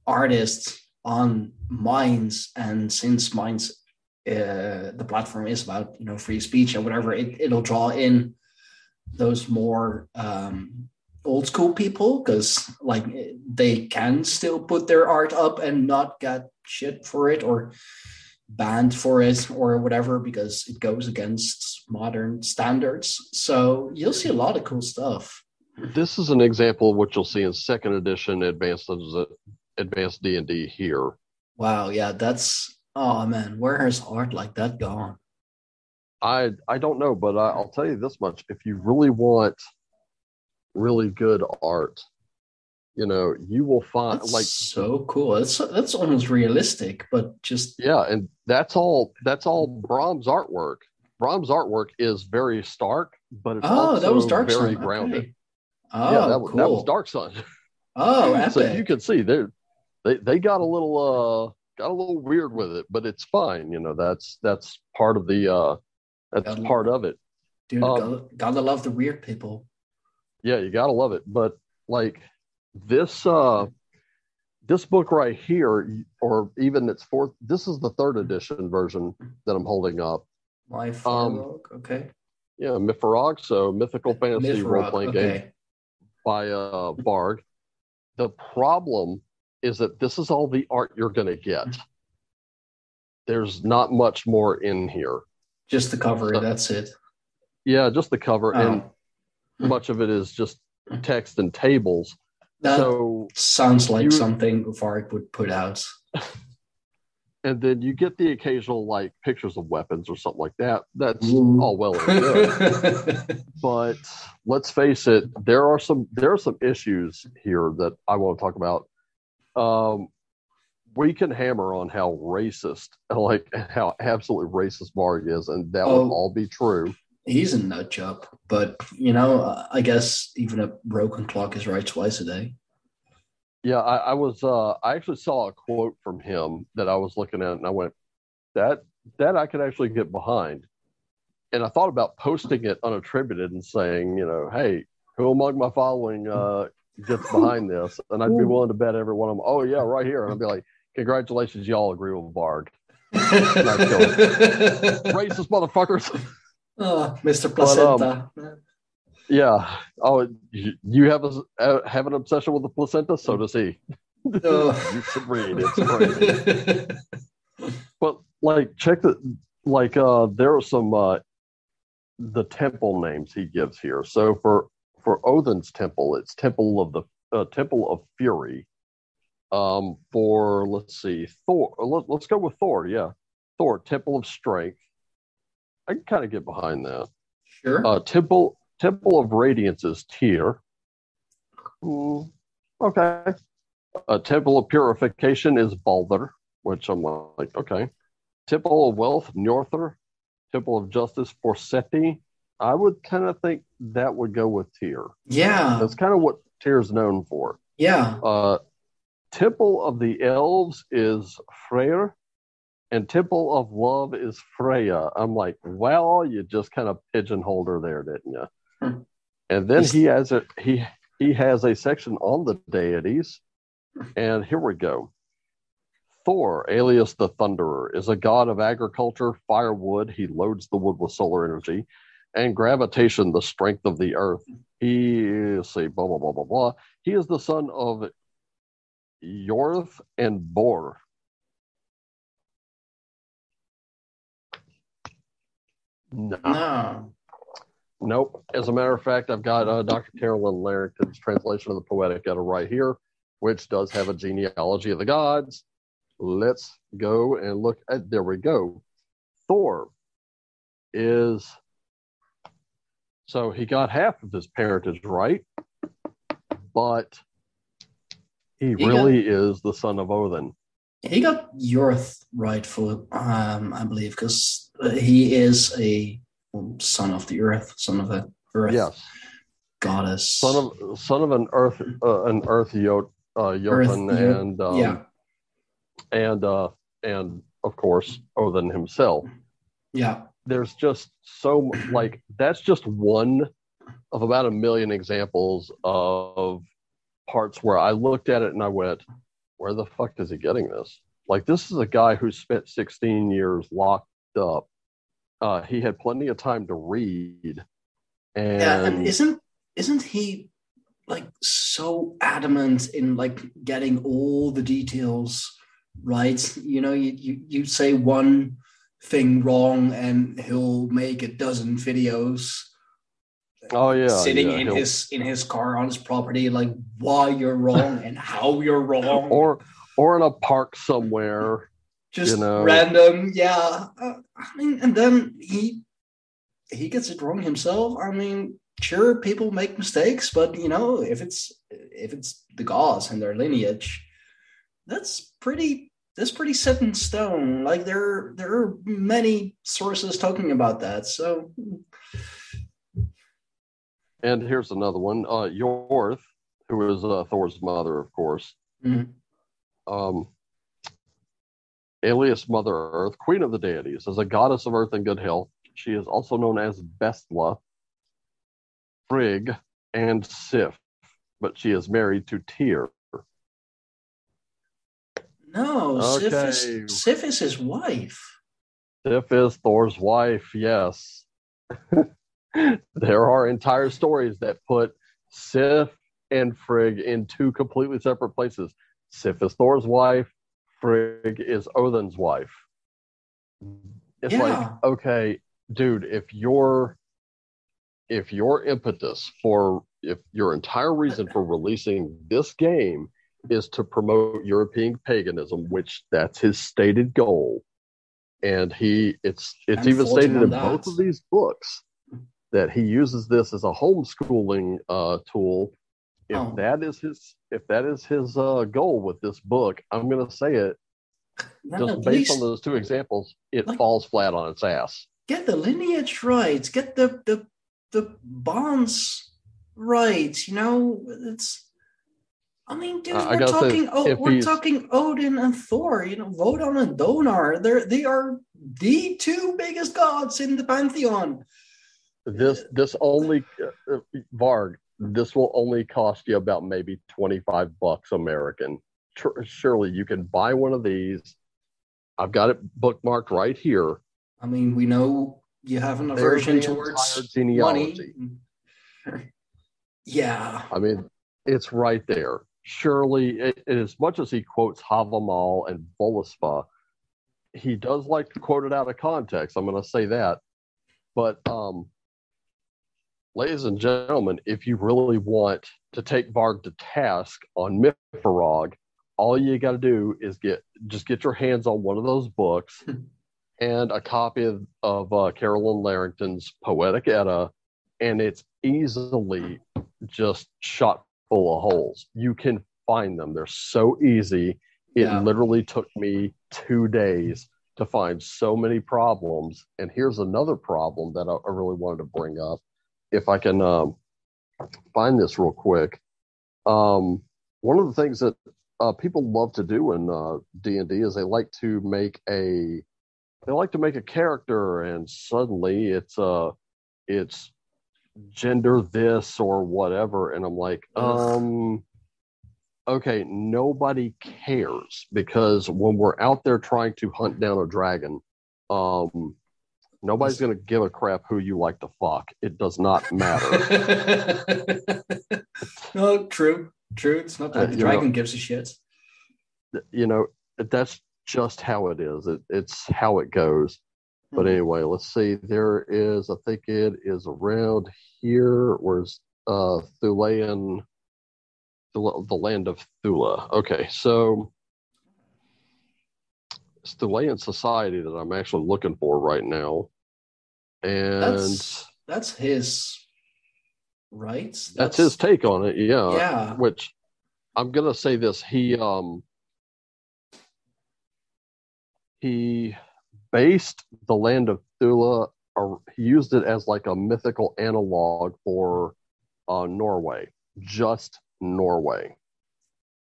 artists on Minds, and since Minds, uh, the platform is about you know free speech and whatever, it, it'll draw in those more um, old school people because like they can still put their art up and not get shit for it or banned for it or whatever because it goes against modern standards. So you'll see a lot of cool stuff. this is an example of what you'll see in second edition advanced advanced D and D here. Wow, yeah, that's oh man, where has art like that gone? I I don't know, but I, I'll tell you this much: if you really want really good art, you know, you will find That's like so cool. That's that's almost realistic, but just yeah, and that's all that's all Brom's artwork. Brom's artwork is very stark, but it's oh, that was Dark very Sun. grounded. Okay. Oh, yeah, that, was cool. that was Dark Sun. Oh, epic. so you can see they they they got a little uh got a little weird with it, but it's fine. You know, that's that's part of the uh that's Gotta- part of it. Dude, um, gotta, gotta love the weird people. Yeah, you gotta love it. But like this uh this book right here, or even its fourth this is the third edition version that I'm holding up. My Um, okay. Yeah, Myfarog, so mythical fantasy role Myfarog, playing game by uh Varg. The problem is that this is all the art you're gonna get. There's not much more in here. Just the cover, So- that's it. Yeah, just the cover, and Oh, much of it is just text and tables. That so sounds like you- something Varg would put out. and then you get the occasional like pictures of weapons or something like that. That's Ooh. all well and good. but let's face it, there are some there are some issues here that I want to talk about. Um, we can hammer on how racist, like how absolutely racist Varg is, and that Oh. would all be true. He's a nut job, but you know, I guess even a broken clock is right twice a day. Yeah, I, I was. Uh, I actually saw a quote from him that I was looking at, and I went, "That that I could actually get behind." And I thought about posting it unattributed and saying, you know, "Hey, who among my following uh, gets behind this?" And I'd be willing to bet every one of them. Oh yeah, right here. And I'd be like, "Congratulations, y'all agree with Varg. Racist motherfuckers. Oh, Mr. Placenta. But, um, yeah. Oh, you have a uh, have an obsession with the placenta. So does he. Oh. you should read. It's crazy. but like, check the like. Uh, there are some uh, the temple names he gives here. So for for Odin's temple, it's Temple of the uh, Temple of Fury. Um, for let's see, Thor. Let, let's go with Thor. Yeah, Thor, Temple of Strength. I can kind of get behind that. Sure. Uh, Temple Temple of Radiance is tier. Mm, okay. A Temple of Purification is Balder, which I'm like, okay. Temple of Wealth, Norther. Temple of Justice, Forseti. I would kind of think that would go with Tyr. Yeah. That's kind of what Tyr's known for. Yeah. Uh, Temple of the Elves is Freyr and Temple of Love is Freya. I'm like, well, you just kind of pigeonholed her there, didn't you? Hmm. And then he has a he he has a section on the deities, and here we go. Thor, alias the Thunderer, is a god of agriculture, firewood. He loads the wood with solar energy, and gravitation, the strength of the earth. He is say blah blah blah blah blah. He is the son of Yorth and Bor No. no. Nope. As a matter of fact, I've got uh, Dr. Carolyn Larrington's translation of the Poetic Edda right here, which does have a genealogy of the gods. Let's go and look at. There we go. Thor is. So he got half of his parentage right, but he, he really got, is the son of Odin. He got Yorth right for, um, I believe, because he is a son of the earth, son of the earth. Yes. Goddess. Son of son of an earth uh, an earth yot uh, Jotun and um, yeah. and uh, and of course Odin himself. Yeah. There's just so like that's just one of about a million examples of parts where I looked at it and I went, where the fuck is he getting this? Like this is a guy who spent 16 years locked up. Uh, he had plenty of time to read. And, yeah, and isn't isn't he like so adamant in like getting all the details right? You know, you you, you say one thing wrong and he'll make a dozen videos oh yeah sitting yeah, in his in his car on his property like why you're wrong and how you're wrong or or in a park somewhere just you know? random. Yeah, uh, I mean, and then he he gets it wrong himself. I mean, sure, people make mistakes, but you know, if it's if it's the gods and their lineage, that's pretty that's pretty set in stone. Like there there are many sources talking about that. So. And here's another one. Uh, Yorth, who is uh, Thor's mother, of course. Mm-hmm. Um, alias Mother Earth, Queen of the Deities, is a goddess of earth and good health. She is also known as Bestla, Frigg, and Sif, but she is married to Tyr. No, okay. Sif, is, Sif is his wife. Sif is Thor's wife, yes. there are entire stories that put Sif and Frigg in two completely separate places. Sif is Thor's wife, Frigg is Odin's wife. It's yeah. like, okay, dude, if your if your impetus for if your entire reason for releasing this game is to promote European paganism, which that's his stated goal, and he it's it's I'm even stated in that. both of these books that he uses this as a homeschooling uh, tool if oh. that is his if that is his uh, goal with this book, I'm going to say it. No, just based least, on those two examples, it like, falls flat on its ass. get the lineage right, get the the the bonds right. You know, it's. I mean, dude, I we're gotta say, talking. Oh, we're he's- talking Odin and Thor. You know, Wodan and Donar. They're they are the two biggest gods in the pantheon. This this only uh, uh, Varg. This will only cost you about maybe twenty five bucks American. Surely you can buy one of these. I've got it bookmarked right here. I mean, we know you have an aversion towards genealogy. money. yeah, I mean, it's right there. Surely, it, as much as he quotes Havamal and Voluspa, he does like to quote it out of context. I'm going to say that. But, um, ladies and gentlemen, if you really want to take Varg to task on Myfarog, all you got to do is get just get your hands on one of those books and a copy of, of uh, Carolyn Larrington's Poetic Edda, and it's easily just shot full of holes. You can find them. They're so easy. It Yeah. literally took me two days to find so many problems. And here's another problem that I, I really wanted to bring up. If I can um, find this real quick. Um, one of the things that uh, people love to do in uh, D&D is they like to make a they like to make a character and suddenly it's uh it's gender this or whatever and i'm like um okay nobody cares because when we're out there trying to hunt down a dragon um nobody's going to give a crap who you like to fuck. It does not matter. No, true, true. It's not Uh, the dragon know- gives a shit. you know that's just how it is. It, it's how it goes. But Mhm. anyway let's see. There is i think it is around here. Where's uh thulean the, the land of thula okay so it's in society that i'm actually looking for right now and That's that's his right. that's his take on it yeah Yeah. which i'm gonna say this he um he based the land of Thula or he used it as like a mythical analog for uh Norway just Norway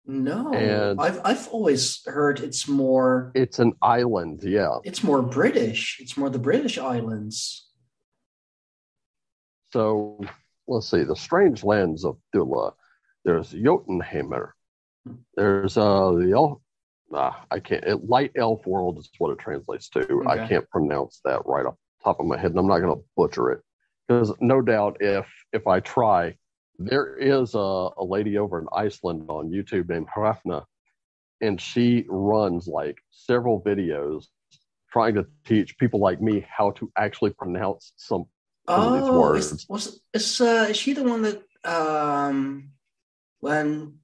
No, And- I've I've always heard it's more it's an island yeah it's more British. It's more the British islands. so let's see the strange lands of Thula there's Jotunheimer there's uh the elf. ah, I can't it, light elf world is what it translates to I can't pronounce that right off the top of my head and I'm not going to butcher it because no doubt if if I try there is a, a lady over in Iceland on YouTube named Hrafna and she runs like several videos trying to teach people like me how to actually pronounce some Some of these Oh, words. is, was is uh, is she the one that um when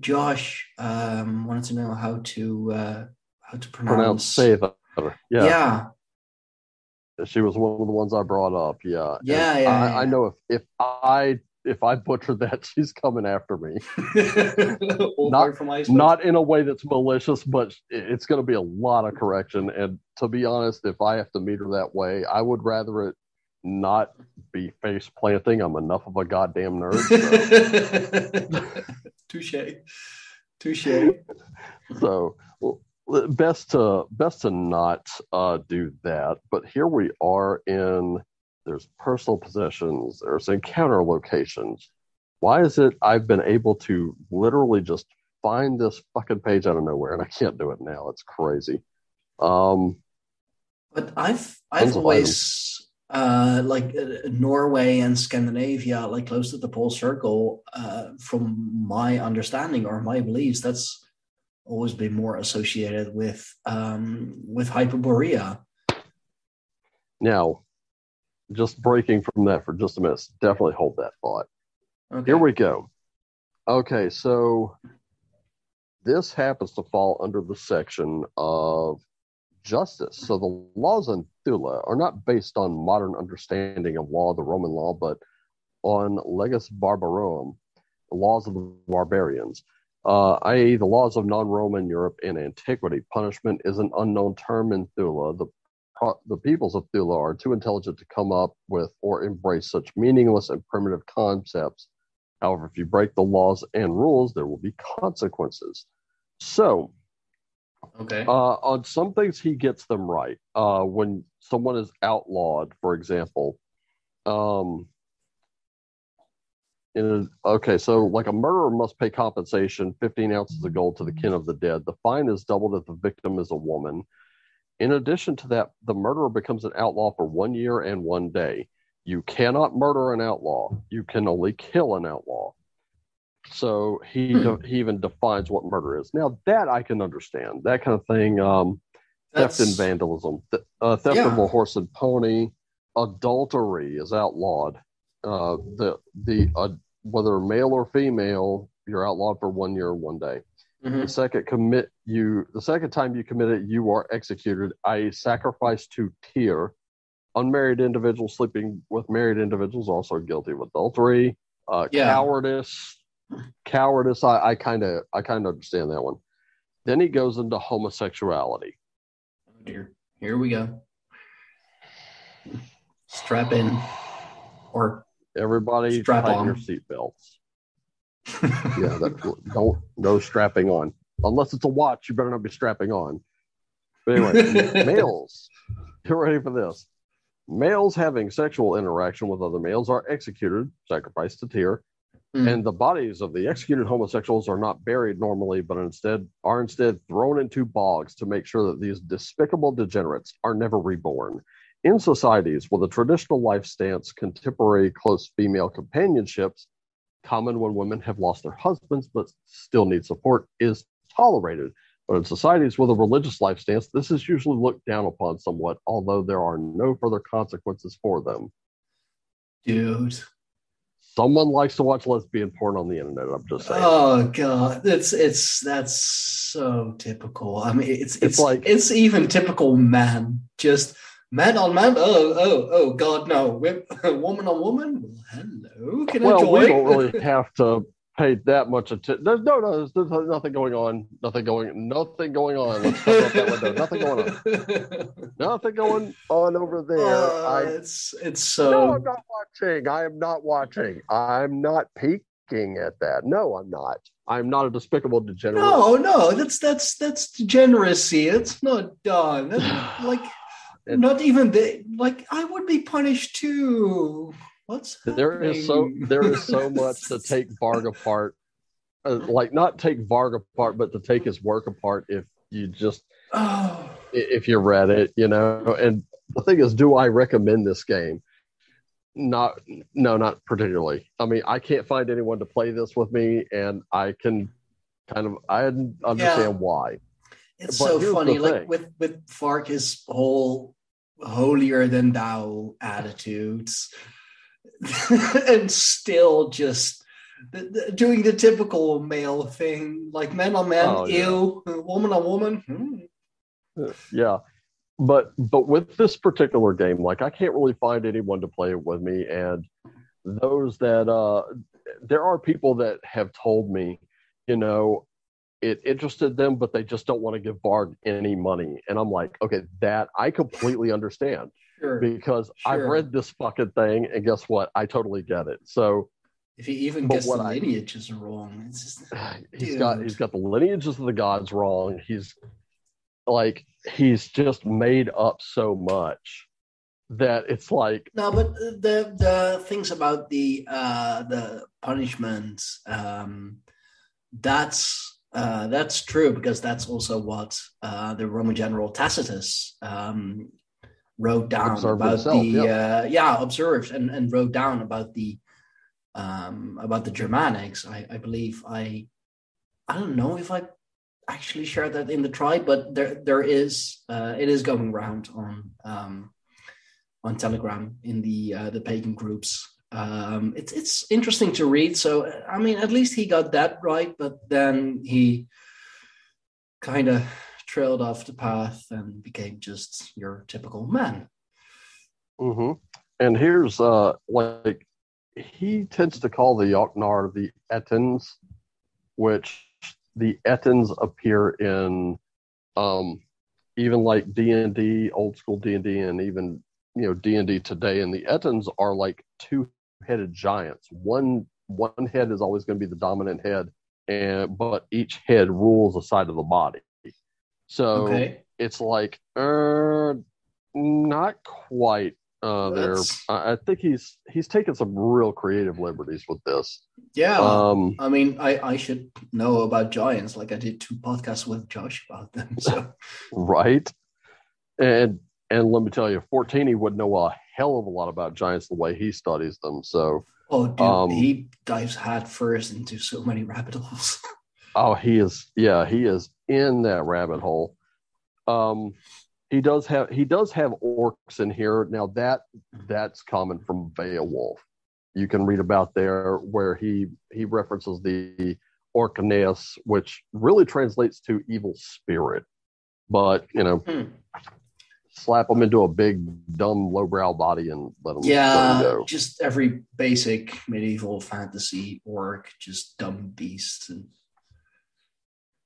Josh um wanted to know how to uh how to pronounce pronounce. Yeah. yeah she was one of the ones I brought up. Yeah, Yeah, yeah, I, yeah. I know if if I if I butcher that, she's coming after me. Not- Not in a way that's malicious, but it's going to be a lot of correction. And to be honest, if I have to meet her that way, I would rather it not be face planting. I'm enough of a goddamn nerd. Touche. Touche. so well, best to best to not uh, do that. But here we are in there's personal possessions, there's encounter locations. Why is it I've been able to literally just find this fucking page out of nowhere and I can't do it now? It's crazy. Um, But I've I've always uh, like uh, Norway and Scandinavia, like close to the pole circle. Uh, from my understanding or my beliefs, that's always been more associated with um, with Hyperborea. now, just breaking from that for just a minute. Definitely hold that thought. Okay. Here we go. Okay, so this happens to fall under the section of justice. So the laws in Thula are not based on modern understanding of law, the Roman law, but on legis barbarorum, the laws of the barbarians, uh, i.e., the laws of non-Roman Europe in antiquity. Punishment is an unknown term in Thula. The the peoples of Thula are too intelligent to come up with or embrace such meaningless and primitive concepts. However, if you break the laws and rules, there will be consequences. So, Okay. uh, on some things, he gets them right. Uh, when someone is outlawed, for example, um, in a, okay, so like a murderer must pay compensation, 15 ounces of gold to the kin of the dead. The fine is doubled if the victim is a woman. In addition to that, the murderer becomes an outlaw for one year and one day. You cannot murder an outlaw. You can only kill an outlaw. So he Hmm. de- he even defines what murder is. Now that I can understand that kind of thing. Um, theft and vandalism, Th- uh, theft of a horse and pony, adultery is outlawed. Uh, the the uh, whether male or female, you're outlawed for one year, one day. Mhm. The second commit you the second time you commit it, you are executed, i.e., sacrifice to Tyr. Unmarried individuals sleeping with married individuals also guilty of adultery. Uh, Yeah. Cowardice, cowardice. I I kind of I kind of understand that one. Then he goes into homosexuality. Oh dear. Here we go. Strap in. Or Everybody Strap on. your seatbelts. Yeah, that, don't no strapping on unless it's a watch. You better not be strapping on. But anyway, males, get ready for this. Males having sexual interaction with other males are executed, sacrificed to Tyr, Hmm. and the bodies of the executed homosexuals are not buried normally, but instead are instead thrown into bogs to make sure that these despicable degenerates are never reborn. In societies with a traditional life stance, contemporary close female companionships, common when women have lost their husbands but still need support, is tolerated. But in societies with a religious life stance, this is usually looked down upon somewhat, although there are no further consequences for them. Dude. Someone likes to watch lesbian porn on the internet. I'm just saying. Oh god, it's it's that's so typical. I mean, it's it's, like- like it's even typical man. Just man on man. Oh oh oh god, no. Woman on woman. Well, hello. Can I well, join? we don't really have to pay that much attention. There's no, no, there's, there's nothing going on. Nothing going. Nothing going on. Let's that window. Nothing going on. Nothing going on over there. Uh, I it's it's no, I'm not watching. I am not watching. I'm not peeking at that. No, I'm not. I'm not a despicable degenerate. no no. That's that's that's degeneracy. It's not done. That's like It- not even the like. I would be punished too. What's There is so there is so much to take Varg apart. Uh, like not take Varg apart, but to take his work apart. If you just Oh. if you read it, you know. And the thing is, do I recommend this game? Not, no, not particularly. I mean, I can't find anyone to play this with me, and I can kind of I understand Yeah. why. It's But so funny, like thing. with with Varg, his whole holier than thou attitudes, and still just doing the typical male thing, like man on man, Oh, yeah. woman on woman. hmm. Yeah, but but with this particular game, like I can't really find anyone to play it with me, and those that uh, there are people that have told me, you know, it interested them, but they just don't want to give Varg any money, and I'm like, okay, that I completely understand Sure. because I've read this fucking thing, and guess what? I totally get it. So If he even gets the what I- lineages wrong, it's just he's got he's got the lineages of the gods wrong. He's like he's just made up so much that it's like No, but the the things about the uh, the punishments, um, that's uh, that's true because that's also what uh, the Roman general Tacitus um, wrote down Observed about himself, the yeah. uh, yeah observed and, and wrote down about the um, about the Germanics. I, I believe I I don't know if I actually shared that in the tribe, but there there is uh, it is going around on um, on Telegram in the uh, the pagan groups. Um, it's it's interesting to read. So I mean, at least he got that right, but then he kind of trailed off the path and became just your typical man. hmm And here's uh like he tends to call the Yoknar the Ettins, which the Ettins appear in um even like D and D, old school D and D, and even you know D and D today, and the Ettins are like two headed giants. One one head is always going to be the dominant head, and but each head rules a side of the body. So Okay. it's like uh, not quite uh, there. I think he's he's taken some real creative liberties with this. Yeah. Um, I mean, I, I should know about giants. Like I did two podcasts with Josh about them. So right? And and let me tell you, Fortini would know a hell of a lot about giants the way he studies them. So oh dude, Um, he dives head first into so many rabbit holes. oh, he is yeah, he is in that rabbit hole. Um, he does have he does have orcs in here now. That that's common from Beowulf. You can read about there where he he references the Orcaneus, which really translates to evil spirit. But you know, Hmm. Slap them into a big dumb lowbrow body and let them, Yeah, go. just every basic medieval fantasy orc, just dumb beasts. And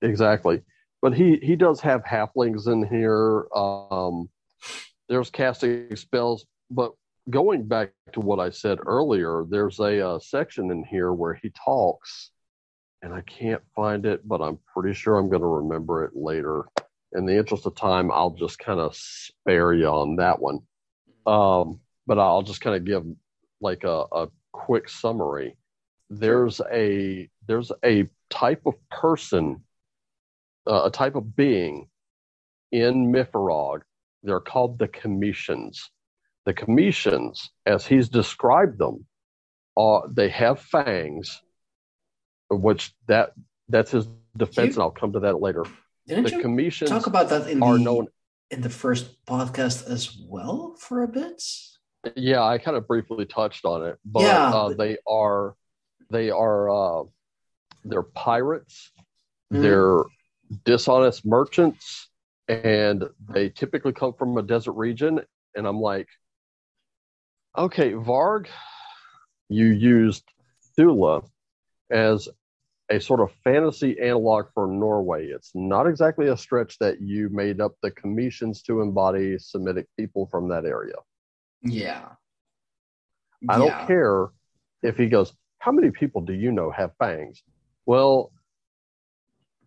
Exactly. But he he does have halflings in here. Um, there's casting spells, but going back to what I said earlier, there's a uh, section in here where he talks, and I can't find it, but I'm pretty sure I'm going to remember it later. In the interest of time, I'll just kind of spare you on that one. Um, but I'll just kind of give like a, a quick summary. There's a there's a type of person, uh, a type of being in Myfarog. They're called the Commissions. The Commissions, as he's described them, are they have fangs, which that that's his defense, and I'll come to that later. Didn't The you Commissions talk about that in are the known. in the first podcast as well for a bit? Yeah, I kind of briefly touched on it, but Yeah, uh, but- they are they are uh, they're pirates. Mhm. They're dishonest merchants, and they typically come from a desert region. And I'm like, okay, Varg, you used Thula as a sort of fantasy analog for Norway. It's not exactly a stretch that you made up the commissions to embody Semitic people from that area. Yeah. I don't care if he goes, How many people do you know have fangs? Well,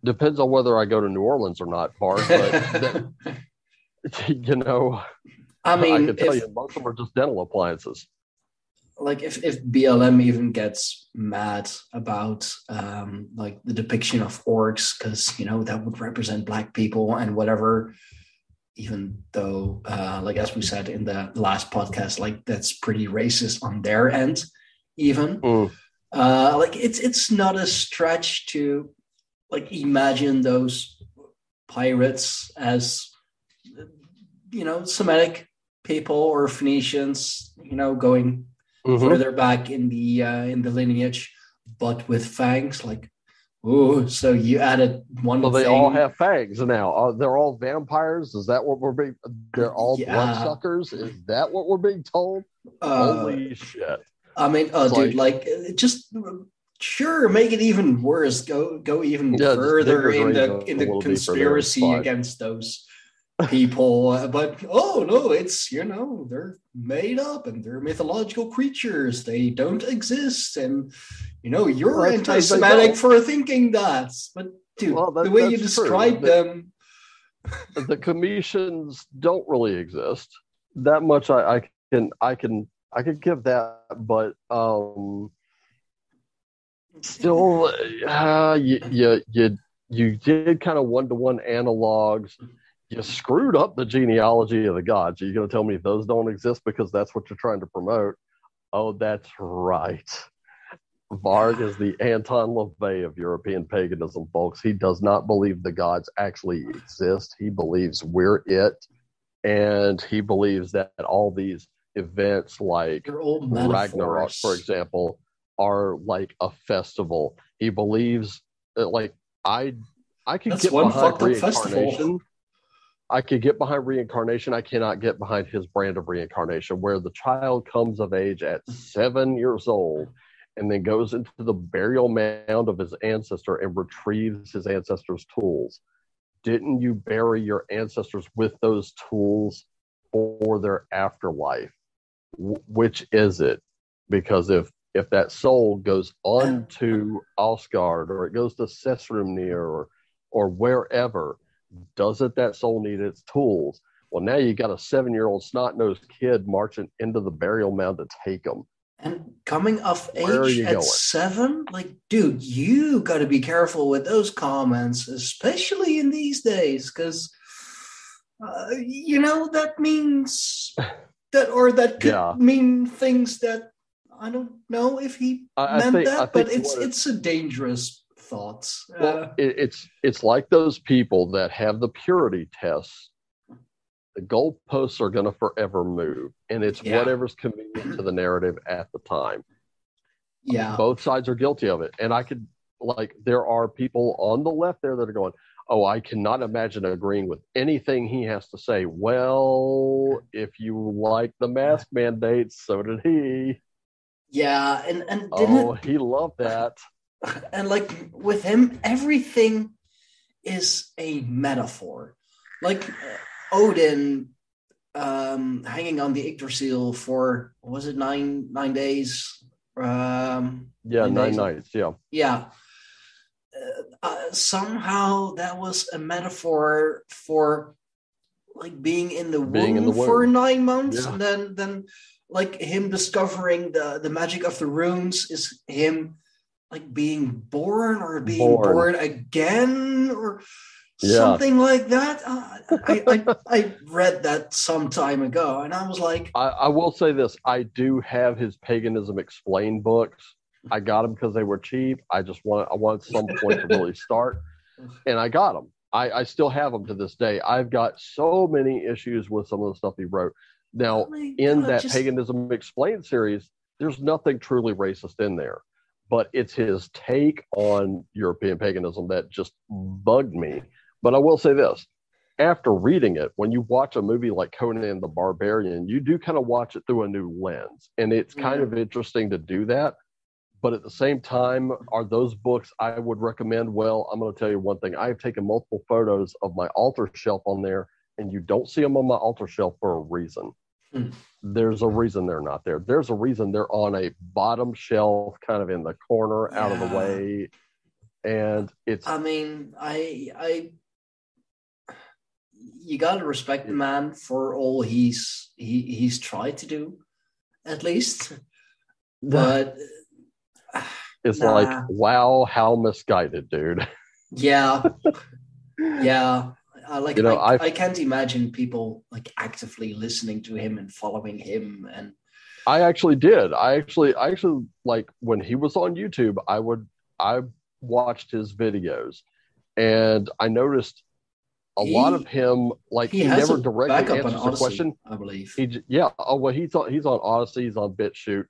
depends on whether I go to New Orleans or not, Varg. But, you know, I mean, I can tell if, you, most of them are just dental appliances. Like if, if BLM even gets mad about um, like the depiction of orcs, because you know that would represent black people and whatever. Even though, uh, like as we said in the last podcast, like that's pretty racist on their end. Even Mm. uh, like it's it's not a stretch to like imagine those pirates as you know Semitic people or Phoenicians, you know, going Mhm. further back in the uh, in the lineage, but with fangs. Like, oh, so you added one. Well, they thing. all have fangs now. Uh, they're all vampires. Is that what we're being? They're all Yeah. bloodsuckers. Is that what we're being told? Uh, Holy shit! I mean, oh, dude, like, uh, just sure, make it even worse. Go, go even Yeah, further in the in the little deeper there, it's conspiracy against those people. But oh no, it's you know they're made up and they're mythological creatures. They don't exist, and you know you're Well, that's 'cause they anti-Semitic for thinking that. But dude, Well, that- the way you describe them, the commissions don't really exist that much I, I can i can i could give that but um still uh, you, you you you did kind of one-to-one analogs you screwed up the genealogy of the gods Are you're going to tell me those don't exist because that's what you're trying to promote oh that's right Varg is the Anton LaVey of European paganism, folks. He does not believe the gods actually exist. He believes we're it. And he believes that all these events like Ragnarok, for example, are like a festival. He believes that, like, I I could That's get one behind up festival. I could get behind reincarnation. I cannot get behind his brand of reincarnation, where the child comes of age at seven years old and then goes into the burial mound of his ancestor and retrieves his ancestor's tools. didn't you bury your ancestors with those tools for their afterlife? Which is it? Because if if that soul goes on to Asgard or it goes to Sessrumnir or or wherever, doesn't that soul need its tools? Well, now you got a seven year old snot nosed kid marching into the burial mound to take them. And coming of age at going? seven, like, dude, you got to be careful with those comments, especially in these days, because uh, you know that means that, or that could yeah. mean things that I don't know if he I, meant I think, that, but it's it, it's a dangerous thought. Well, it, it's it's like those people that have the purity tests the goalposts are going to forever move, and it's yeah. whatever's convenient to the narrative at the time. Yeah, both sides are guilty of it, and I could like there are people on the left there that are going, "Oh, I cannot imagine agreeing with anything he has to say." Well, if you like the mask mandates, so did he. Yeah, and and oh, it, he loved that. And like with him, everything is a metaphor. Like Odin um, hanging on the Yggdrasil for was it nine nine days? Um, yeah, nine, nine nights. Yeah, yeah. Uh, uh, somehow that was a metaphor for like being in the, being womb, in the womb, for nine months, yeah. and then then like him discovering the the magic of the runes is him like being born or being born, born again or yeah. something like that. Uh, I, I, I read that some time ago, and I was like, I, I will say this: I do have his paganism explained books. I got them because they were cheap. I just want I want some point to really start, and I got them. I, I still have them to this day. I've got so many issues with some of the stuff he wrote. Now, oh in God, that just... paganism explained series, there's nothing truly racist in there, but it's his take on European paganism that just bugged me but I will say this after reading it, when you watch a movie like Conan the Barbarian, you do kind of watch it through a new lens. And it's kind of interesting to do that. But at the same time, are those books I would recommend? Well, I'm going to tell you one thing. I have taken multiple photos of my altar shelf on there, and you don't see them on my altar shelf for a reason. Hmm. There's a reason they're not there. There's a reason they're on a bottom shelf, kind of in the corner, yeah. out of the way. And it's. I mean, I I you got to respect the man for all he's he he's tried to do, at least. But it's nah. like, wow, how misguided, dude. Yeah, yeah. Uh, like you know, I, I can't imagine people like actively listening to him and following him and. I actually did. I actually, I actually like when he was on YouTube. I would, I watched his videos, and I noticed a he, lot of him, like he, he never directly answers the question. I believe. He, yeah. Oh well, he's on he's on Odysee. He's on BitChute,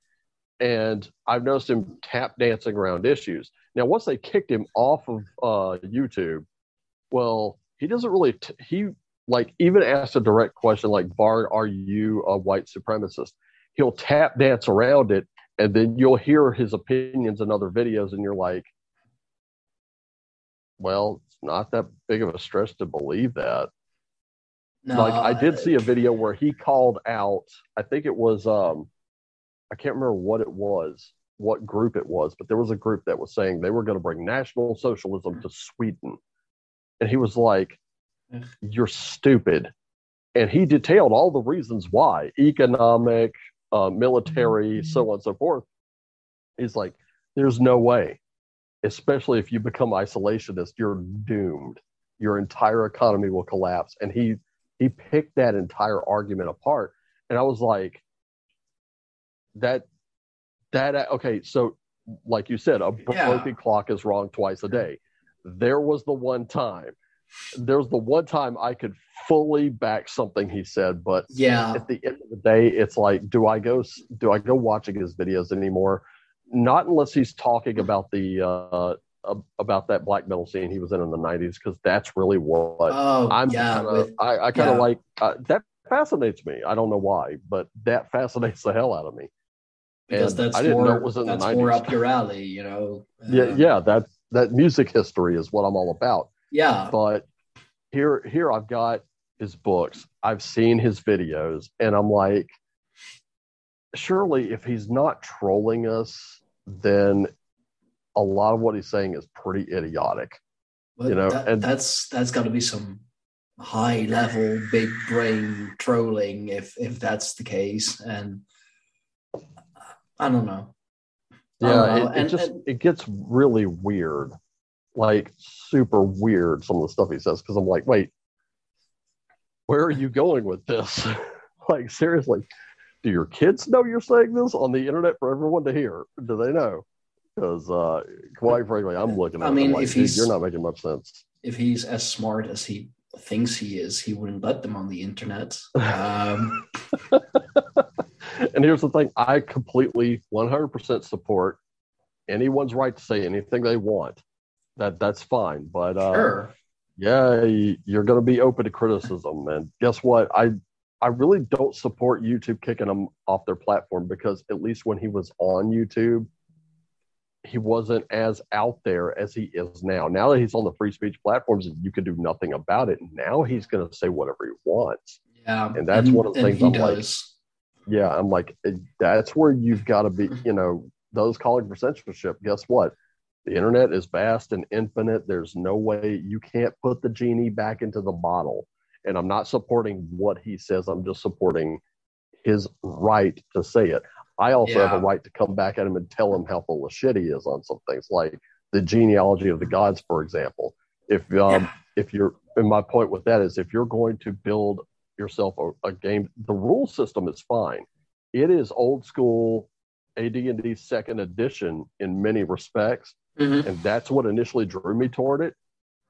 and I've noticed him tap dancing around issues. Now, once they kicked him off of uh, YouTube, well, he doesn't really. T- he like even asked a direct question like, "Bard, are you a white supremacist?" He'll tap dance around it, and then you'll hear his opinions in other videos, and you're like, "Well, it's not that big of a stretch to believe that. No, like I did see a video where he called out, I think it was um I can't remember what it was, what group it was, but there was a group that was saying they were going to bring national socialism to Sweden. And he was like, You're stupid. And he detailed all the reasons why economic, uh, military, mm-hmm. so on and so forth. He's like, There's no way especially if you become isolationist, you're doomed. Your entire economy will collapse. And he he picked that entire argument apart. And I was like, that that okay, so like you said, a broken yeah. clock is wrong twice a day. There was the one time. There's the one time I could fully back something he said, but yeah, at the end of the day, it's like, do I go do I go watching his videos anymore? not unless he's talking about the uh, about that black metal scene he was in in the 90s because that's really what oh, I'm yeah, kinda, with, I, I kind of yeah. like uh, that fascinates me I don't know why but that fascinates the hell out of me because and that's I didn't more, know it was in that's the 90s. more up your alley you know uh, yeah yeah that that music history is what I'm all about yeah but here here I've got his books. I've seen his videos, and I'm like, surely if he's not trolling us, then a lot of what he's saying is pretty idiotic. You know, that, and- that's that's got to be some high level big brain trolling if if that's the case and i don't know Yeah, don't it, it And- just and- it gets really weird, like super weird. Some of the stuff he says because I'm like, wait, where are you going with this? like seriously, do your kids know you're saying this on the internet for everyone to hear? Do they know? Because uh, quite frankly, I'm looking at. I it, mean, like, if he's- you're not making much sense. if he's as smart as he thinks he is he wouldn't let them on the internet um and here's the thing I completely 100% support anyone's right to say anything they want. That That's fine. But uh, sure yeah, you're going to be open to criticism. And guess what? I I really don't support YouTube kicking him off their platform because at least when he was on YouTube, he wasn't as out there as he is now. Now that he's on the free speech platforms, you can do nothing about it. Now he's going to say whatever he wants. yeah And that's one of the things I'm like, does Yeah, I'm like, eh, that's where you've got to be, you know, those calling for censorship. Guess what? The internet is vast and infinite. There's no way you can't put the genie back into the bottle. And I'm not supporting what he says, I'm just supporting his right to say it. I also have a right to come back at him and tell him how full of shit he is on some things, like the genealogy of the gods, for example. If um, if you're, and my point with that is, if you're going to build yourself a, a game, the rule system is fine. It is old school AD&D second edition in many respects, Mhm. and that's what initially drew me toward it.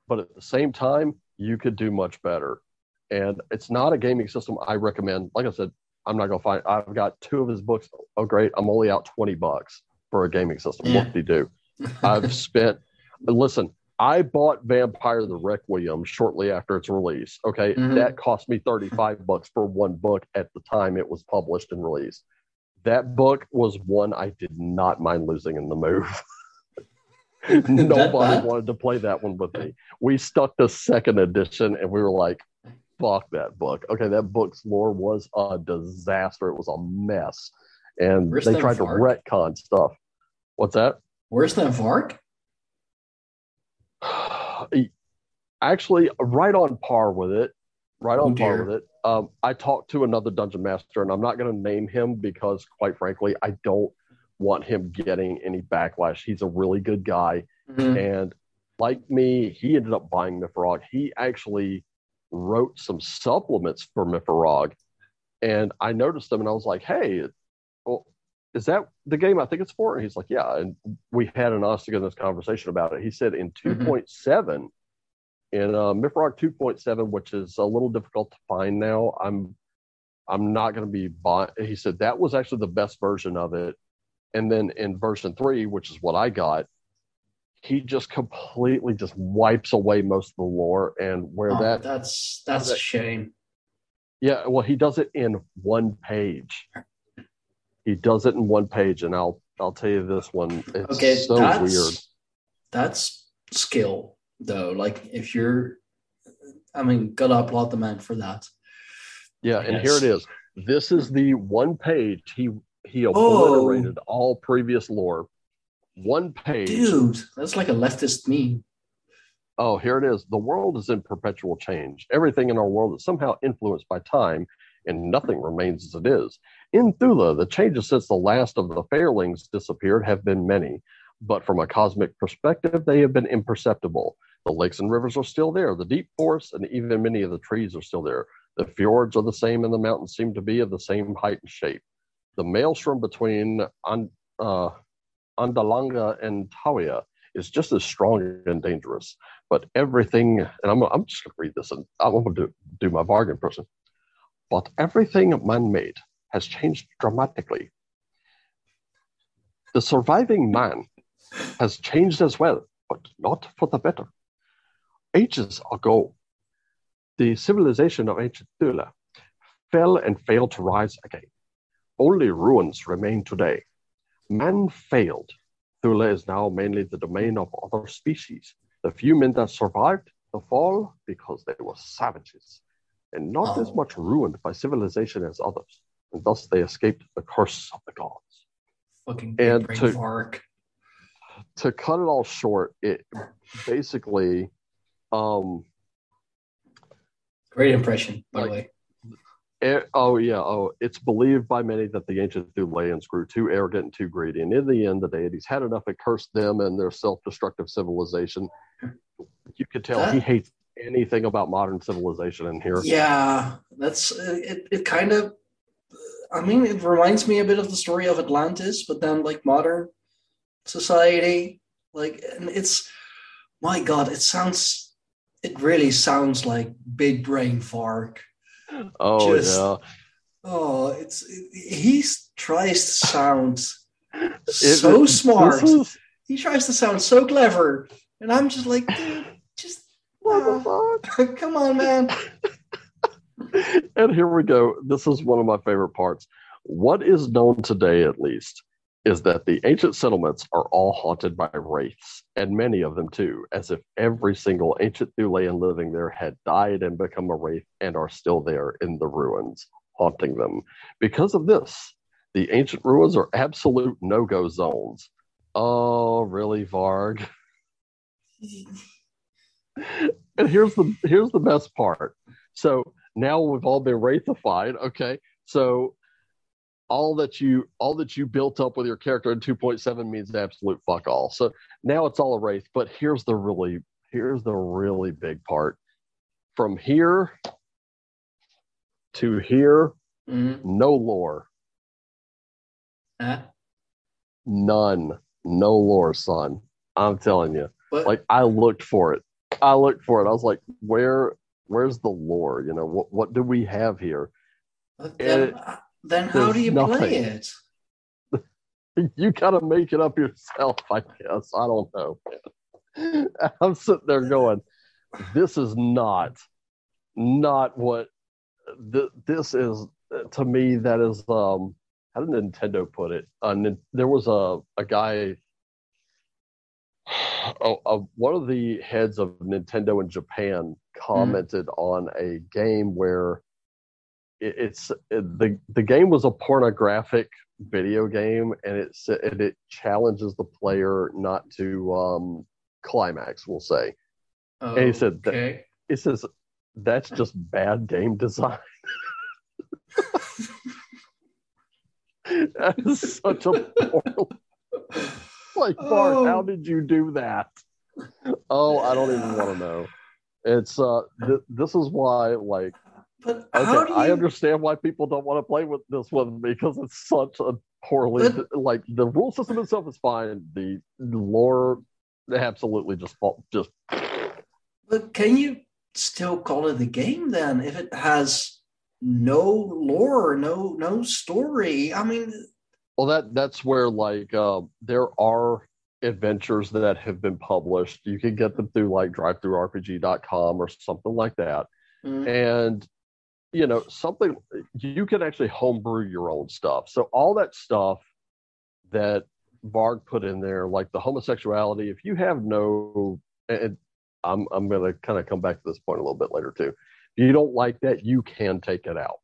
But at the same time, you could do much better. And it's not a gaming system I recommend. Like I said, I'm not gonna find. I've got two of his books. Oh, great! I'm only out twenty bucks for a gaming system. Yeah. What do you do? I've spent. Listen, I bought Vampire the Requiem shortly after its release. Okay, Mhm. that cost me 35 bucks for one book at the time it was published and released. That book was one I did not mind losing in the move. Nobody wanted to play that one with me. We stuck to second edition and we were like, fuck that book. Okay, that book's lore was a disaster. It was a mess. And Where's they tried to retcon stuff. What's that? where's that varg Actually, right on par with it. Right Oh, on par with it. Um, I talked to another dungeon master, and I'm not going to name him because, quite frankly, I don't want him getting any backlash. He's a really good guy, Mhm. and like me, he ended up buying Myfarog. He actually wrote some supplements for Myfarog, and I noticed them, and I was like, "Hey, well, is that the game I think it's for?" And he's like, "Yeah." And we had an honest to goodness conversation about it. He said in Mhm. 2.7, in uh, Myfarog 2.7, which is a little difficult to find now. I'm I'm not going to be buying. He said that was actually the best version of it. And then in version three, which is what I got, he just completely just wipes away most of the lore and where Oh, that that's that's a shame yeah well he does it in one page he does it in one page and i'll i'll tell you this one it's okay so that's, weird that's skill though like if you're i mean gotta applaud the man for that yeah and here it is this is the one page he he Oh. obliterated all previous lore one page dude that's like a leftist meme Oh, here it is. The world is in perpetual change. Everything in our world is somehow influenced by time, and nothing remains as it is. In Thula, the changes since the last of the fairlings disappeared have been many, but from a cosmic perspective, they have been imperceptible. The lakes and rivers are still there, the deep forests, and even many of the trees are still there. The fjords are the same, and the mountains seem to be of the same height and shape. The maelstrom between An- uh, Andalanga and Tawia is just as strong and dangerous but everything, and I'm, I'm just going to read this and I'm going to do, do my bargain person. But everything man made has changed dramatically. The surviving man has changed as well, but not for the better. Ages ago, the civilization of ancient Thula fell and failed to rise again. Only ruins remain today. Man failed. Thula is now mainly the domain of other species. The few men that survived the fall because they were savages and not Oh. as much ruined by civilization as others, and thus they escaped the curse of the gods. Fucking And to- Varg. To cut it all short, it basically, um, Great impression, by the way. Eh, oh yeah, oh, it's believed by many that the ancient Thuleans grew too arrogant and too greedy, and in the end, the deities had enough and cursed them and their self-destructive civilization. You could tell he hates anything about modern civilization in here. Yeah, that's it. It kind of, I mean, it reminds me a bit of the story of Atlantis, but then like modern society. Like, and it's my God, it sounds, it really sounds like big brain Varg. Oh Just- yeah, Oh, it's he tries to sound so it- smart. Is, He tries to sound so clever, and I'm just like, dude, just what the uh, fuck? come on, man. and here we go. This is one of my favorite parts. What is known today, at least, is that the ancient settlements are all haunted by wraiths, and many of them too, as if every single ancient Thulean living there had died and become a wraith and are still there in the ruins, haunting them. Because of this, the ancient ruins are absolute no go zones. Oh, really, Varg? and here's the here's the best part. So now we've all been wraithified. Okay, so all that you all that you built up with your character in 2.7 means absolute fuck all. So now it's all a wraith. But here's the really here's the really big part. From here to here, Mhm. no lore, Huh? none, no lore, son. I'm telling you. But like I looked for it. I looked for it. I was like, where where's the lore? You know, what what do we have here? Then, then how do you nothing. play it? You gotta make it up yourself, I guess. I don't know. I'm sitting there going, this is not not what th- this is to me that is um how did Nintendo put it? Uh, there was a a guy oh, uh, one of the heads of Nintendo in Japan commented on a game where it, it's it, the the game was a pornographic video game, and it and it challenges the player not to um, climax. We'll say he said that- okay. it says that's just bad game design. that is such a poor like Bart, Oh. how did you do that? Oh, I don't even want to know. It's uh, th- this is why like But how okay, do I understand why people don't want to play with this one because it's such a poorly But- like the rule system itself is fine. The lore absolutely just fall- just But can you still call it a game then if it has no lore, no no story? I mean, Well, that that's where like uh, there are adventures that have been published. You can get them through like drivethrurpg.com or something like that. mm, And you know, something you can actually homebrew your own stuff. So all that stuff that Varg put in there, like the homosexuality, if you have no and I'm I'm gonna kind of come back to this point a little bit later too. If you don't like that, you can take it out.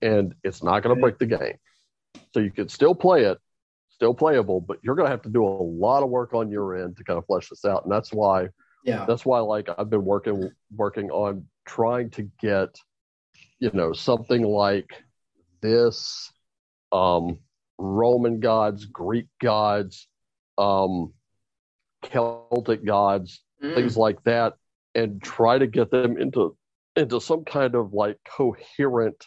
And it's not gonna break the game. So you can still play it, still playable, but you're gonna have to do a lot of work on your end to kind of flesh this out. And that's why yeah, that's why like I've been working working on trying to get you know something like this um Roman gods, Greek gods, um Celtic gods, Mm, things like that and try to get them into into some kind of like coherent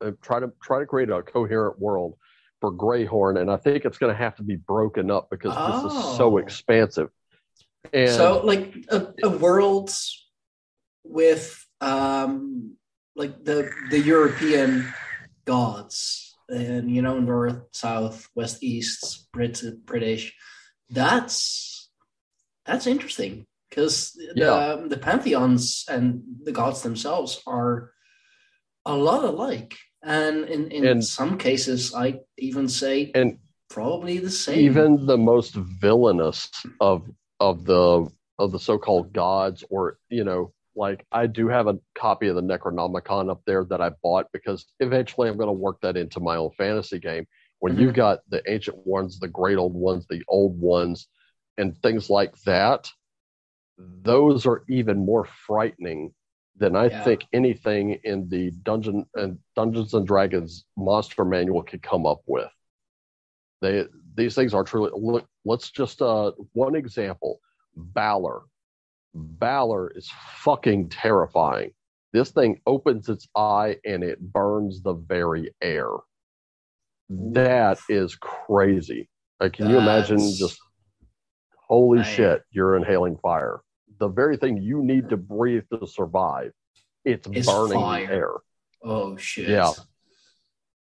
uh, try to try to create a coherent world for Greyhorn and I think it's going to have to be broken up because this is so Oh. expansive. And so like a, a world with um like the the European gods and you know north, south, west, east, Brit, British. That's that's interesting because the Yeah. the pantheons and the gods themselves are a lot alike, and in in And- some cases, I even say and probably the same. even the most villainous of of the of the so-called gods, or you know, like I do have a copy of the Necronomicon up there that I bought because eventually I'm going to work that into my own fantasy game. When Mm-hmm. you've got the ancient ones, the great old ones, the old ones, and things like that, those are even more frightening than I Yeah. think anything in the Dungeon and Dungeons and Dragons monster manual could come up with. They these things are truly look. Let's just uh one example. Balor. Balor is fucking terrifying. This thing opens its eye and it burns the very air. That is crazy. Like, can you imagine just holy Man. shit, you're inhaling fire. The very thing you need to breathe to survive, it's Is burning fire. the air. Oh shit. Yeah.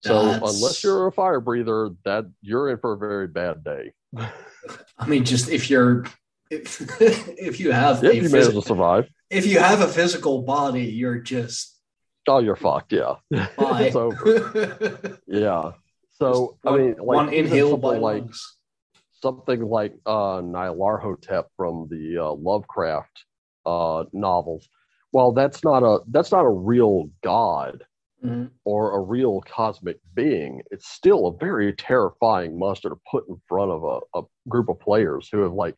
So That's- unless you're a fire breather, that you're in for a very bad day. I mean, just if you're if, if you have If a you phys- to survive, if you have a physical body, you're just oh, you're fucked. Yeah, bye. it's over. Yeah. So I mean, like one inhale by like lungs. Something like uh, Nyarlathotep from the uh, Lovecraft uh, novels. Well, that's not a that's not a real god Mhm. or a real cosmic being. It's still a very terrifying monster to put in front of a, a group of players who have like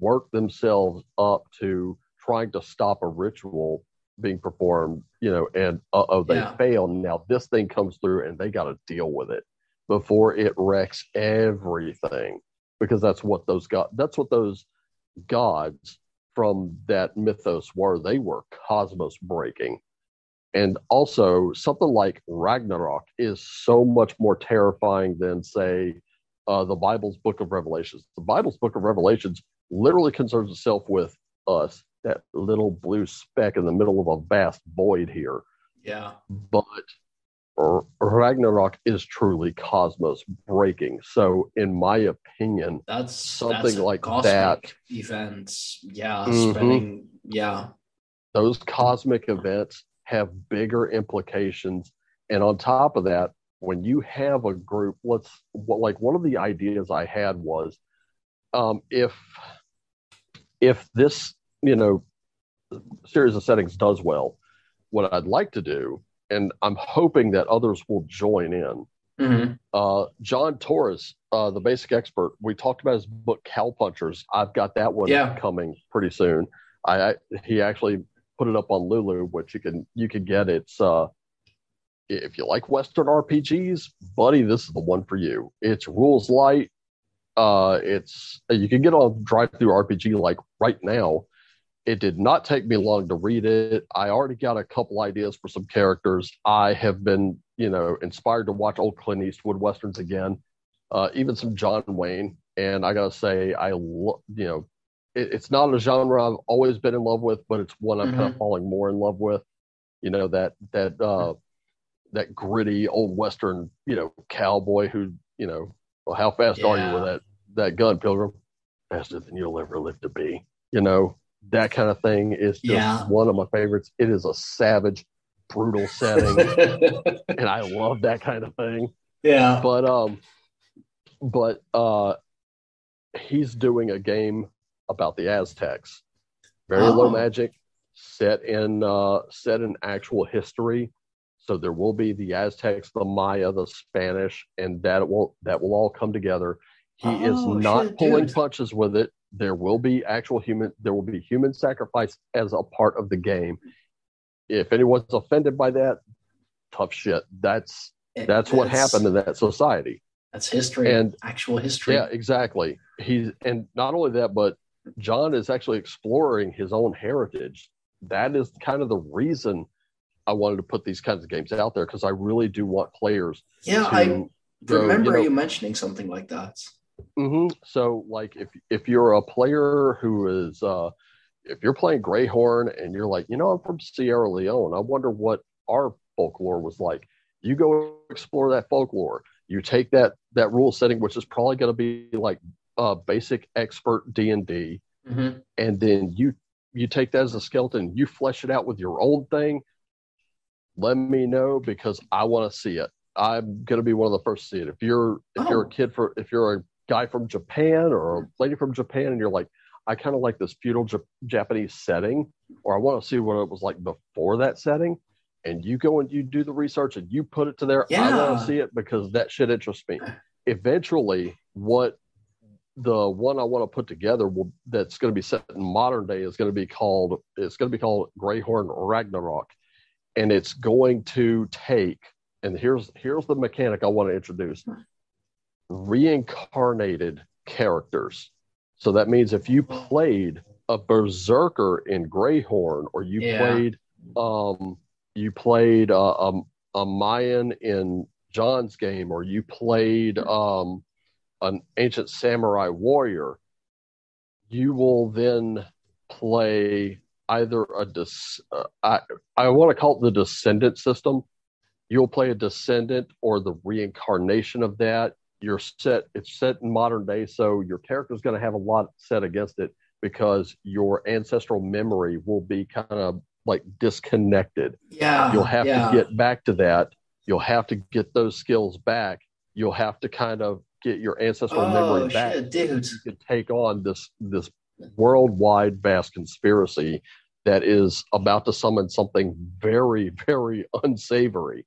worked themselves up to trying to stop a ritual being performed, you know, and uh oh, they Yeah. fail. Now this thing comes through and they got to deal with it before it wrecks everything because that's what those god that's what those gods from that mythos were. They were cosmos breaking. And also, something like Ragnarok is so much more terrifying than, say, uh, the Bible's Book of Revelations. The Bible's Book of Revelations literally concerns itself with us, that little blue speck in the middle of a vast void here. Yeah. But Ragnarok is truly cosmos breaking. So, in my opinion, That's Something that's like that. Events. Yeah. Mhm. Spreading. Yeah. those cosmic events have bigger implications. And on top of that, when you have a group, let's what like one of the ideas I had was um, if if this you know series of settings does well, what I'd like to do, and I'm hoping that others will join in. Mhm. Uh, John Torres, uh, the basic expert, we talked about his book Cowpunchers. I've got that one Yeah. coming pretty soon. I, I he actually put it up on Lulu, which you can you can get. It's uh, if you like Western RPGs, buddy, this is the one for you. It's rules light. Uh, it's you can get on DriveThruRPG like right now. It did not take me long to read it. I already got a couple ideas for some characters. I have been, you know, inspired to watch old Clint Eastwood westerns again, uh, even some John Wayne. And I gotta say, I, lo- you know, it, it's not a genre I've always been in love with, but it's one I'm kind of falling more in love with. You know that that uh, that gritty old western, you know, cowboy who, you know, well, how fast are you with that that gun, Pilgrim? Faster than you'll ever live to be. You know, that kind of thing is just Yeah. one of my favorites. It is a savage, brutal setting, and I love that kind of thing. yeah. But um, but uh, he's doing a game about the Aztecs. Very low Oh. magic, set in uh, set in actual history. So there will be the Aztecs, the Maya, the Spanish, and that will that will all come together. He is Oh, not shit, pulling dude. punches with it. There will be actual human. There will be human sacrifice as a part of the game. If anyone's offended by that, tough shit. That's that's what happened in that society. That's history. And- actual history. Yeah, exactly. He's and not only that, but John is actually exploring his own heritage. That is kind of the reason I wanted to put these kinds of games out there because I really do want players Yeah, to I remember you you, mentioning something like that. Hmm So, like, if if you're a player who is, uh, if you're playing Greyhorn and you're like, you know, I'm from Sierra Leone, I wonder what our folklore was like. You go explore that folklore. You take that that rule setting, which is probably going to be like uh, basic expert D and D, Mhm. and then you you take that as a skeleton. You flesh it out with your own thing. Let me know because I want to see it. I'm going to be one of the first to see it. If you're if you're Oh. a kid for if you're a guy from Japan or a lady from Japan and you're like, I kind of like this feudal J- Japanese setting, or I want to see what it was like before that setting. And you go and you do the research and you put it to there. I want to see it because that shit interests me. Eventually, what the one I want to put together will that's going to be set in modern day is going to be called it's going to be called Greyhorn Ragnarok, and it's going to take and here's here's the mechanic I want to introduce reincarnated characters. So that means if you played a berserker in Greyhorn or you Yeah. played um you played uh, um, a Mayan in John's game or you played um an ancient samurai warrior, you will then play either a dis- uh, I I want to call it the descendant system. You'll play a descendant or the reincarnation of that. You're set. It's set in modern day, so your character's going to have a lot set against it because your ancestral memory will be kind of like disconnected. Yeah. You'll have yeah. to get back to that. You'll have to get those skills back. You'll have to kind of get your ancestral Oh, memory back. shit, dude. You can take on this this worldwide vast conspiracy that is about to summon something very, very unsavory.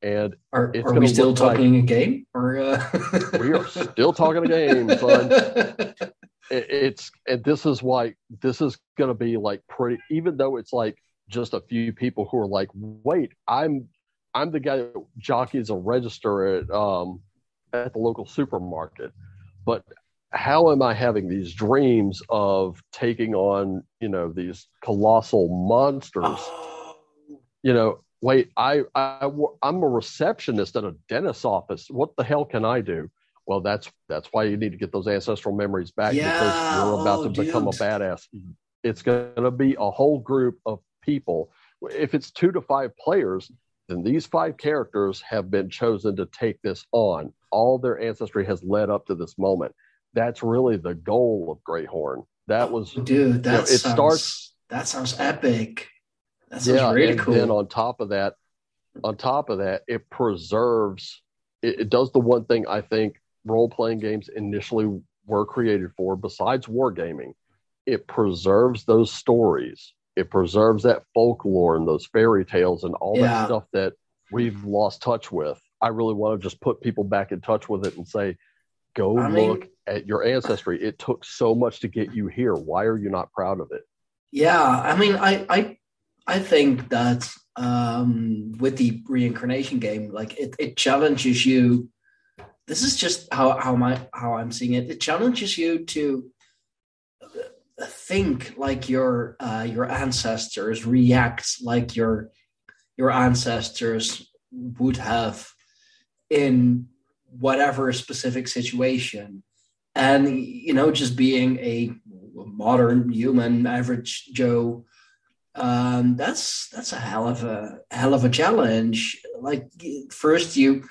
And Are, are we still look like- talking a game? Or uh... we are still talking a game, son. it, it's and this is why this is going to be like pretty even though it's like just a few people who are like wait i'm i'm the guy that jockeys a register at um at the local supermarket but how am i having these dreams of taking on you know these colossal monsters Oh, you know wait I, I i'm a receptionist at a dentist's office. What the hell can i do? Well that's that's why you need to get those ancestral memories back Yeah, because you're about oh, to become a oh, badass. It's going to be a whole group of people. If it's two to five players then these five characters have been chosen to take this on. All their ancestry has led up to this moment. That's really the goal of greyhorn. That oh, was dude, that know, it sounds, starts- That sounds epic. That sounds yeah, really and cool. then on top of that, on top of that, it preserves. It, it does the one thing I think role playing games initially were created for, besides wargaming. It preserves those stories. It preserves that folklore and those fairy tales and all Yeah. that stuff that we've lost touch with. I really want to just put people back in touch with it and say, go I mean- look at your ancestry. It took so much to get you here. Why are you not proud of it? Yeah, I mean, I I I think that um, with the reincarnation game, like it, it challenges you. This is just how how my how I'm seeing it. It challenges you to think like your uh, your ancestors, react like your your ancestors would have in whatever specific situation, and you know, just being a modern human, average Joe um, that's that's a hell of a hell of a challenge. Like first you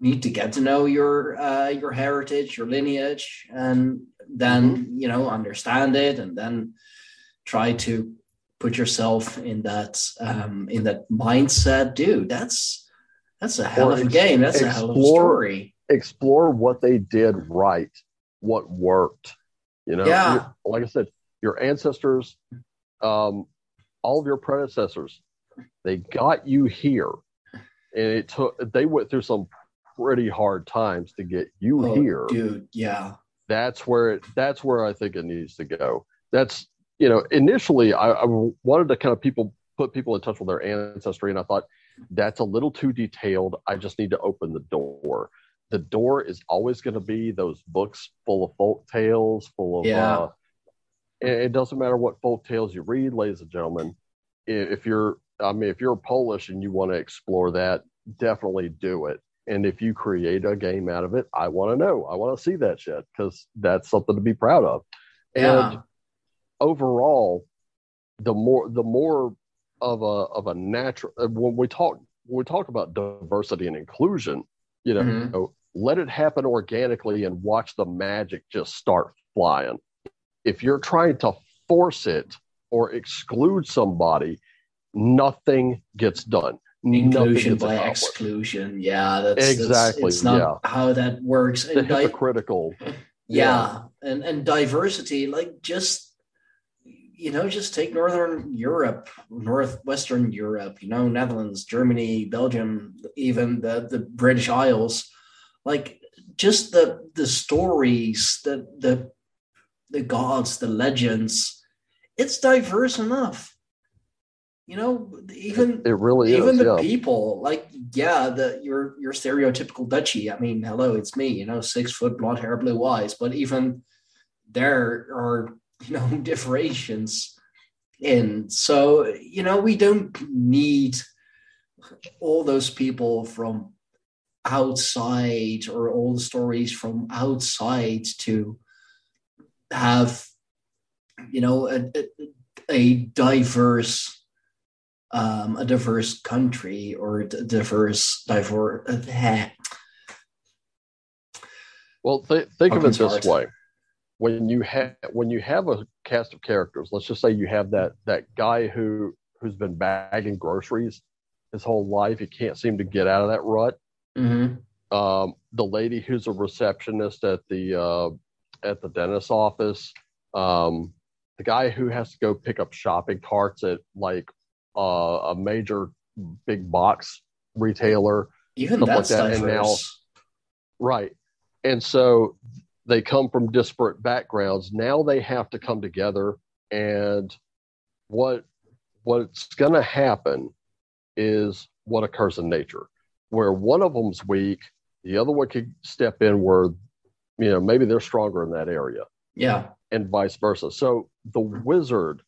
need to get to know your uh, your heritage, your lineage, and then you know understand it, and then try to put yourself in that um, in that mindset. Dude, that's that's a hell Or of a game. That's a hell of a explore- story. explore what they did right, what worked. You know, Yeah. Like I said, your ancestors, um, all of your predecessors, they got you here, and it took. They went through some pretty hard times to get you Oh, here. dude. Yeah, That's where it. That's where I think it needs to go. That's you know, initially I, I wanted to kind of people put people in touch with their ancestry, and I thought that's a little too detailed. I just need to open the door. The door is always going to be those books full of folk tales, full of. Yeah. Uh, it doesn't matter what folk tales you read, ladies and gentlemen. If you're, I mean, if you're Polish and you want to explore that, definitely do it. And if you create a game out of it, I want to know. I want to see that shit because that's something to be proud of. yeah, And overall, the more the more of a of a natural uh, when we talk when we talk about diversity and inclusion, you know, Mhm. let it happen organically and watch the magic just start flying. If you're trying to force it or exclude somebody, nothing gets done. Inclusion by exclusion. Yeah, that's that's- Exactly, it's not yeah. how that works. The And I- hypocritical. yeah, and and diversity. Like just you know, just take Northern Europe, Northwestern Europe. You know, Netherlands, Germany, Belgium, even the the British Isles. Like just the the stories, the the the gods, the legends. It's diverse enough you know even it really even is, the yeah. people like yeah the your your stereotypical dutchie i mean hello it's me you know six foot blonde hair blue eyes but even there are you know differentiations in so you know we don't need all those people from outside or all the stories from outside to have you know a, a, diverse um, a diverse country or a diverse diverse. Uh, well, th- think of it this hard. way: when you have when you have a cast of characters, let's just say you have that that guy who who's been bagging groceries his whole life, he can't seem to get out of that rut. mm-hmm. Um, the lady who's a receptionist at the uh, at the dentist's office. Um, the guy who has to go pick up shopping carts at like uh, a major big box retailer, Even stuff like that's that. And now, right. And so they come from disparate backgrounds. Now they have to come together. And what what's going to happen is what occurs in nature, where one of them's weak, the other one could step in where, you know, maybe they're stronger in that area yeah. and vice versa. So the wizard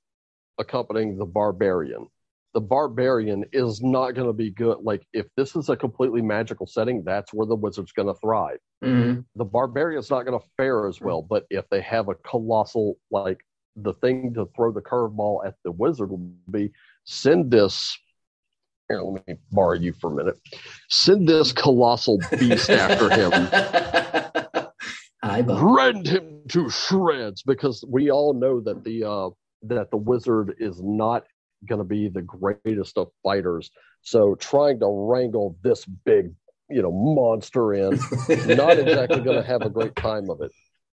accompanying the barbarian. The barbarian is not going to be good. Like if this is a completely magical setting, that's where the wizard's going to thrive. Mhm. The barbarian's not going to fare as well. But if they have a colossal, like the thing to throw the curveball at the wizard would be send this. Here, let me borrow you for a minute. Send this colossal beast after him Bob. rend him to shreds because we all know that the uh, that the wizard is not going to be the greatest of fighters. So trying to wrangle this big, you know, monster in, not exactly going to have a great time of it.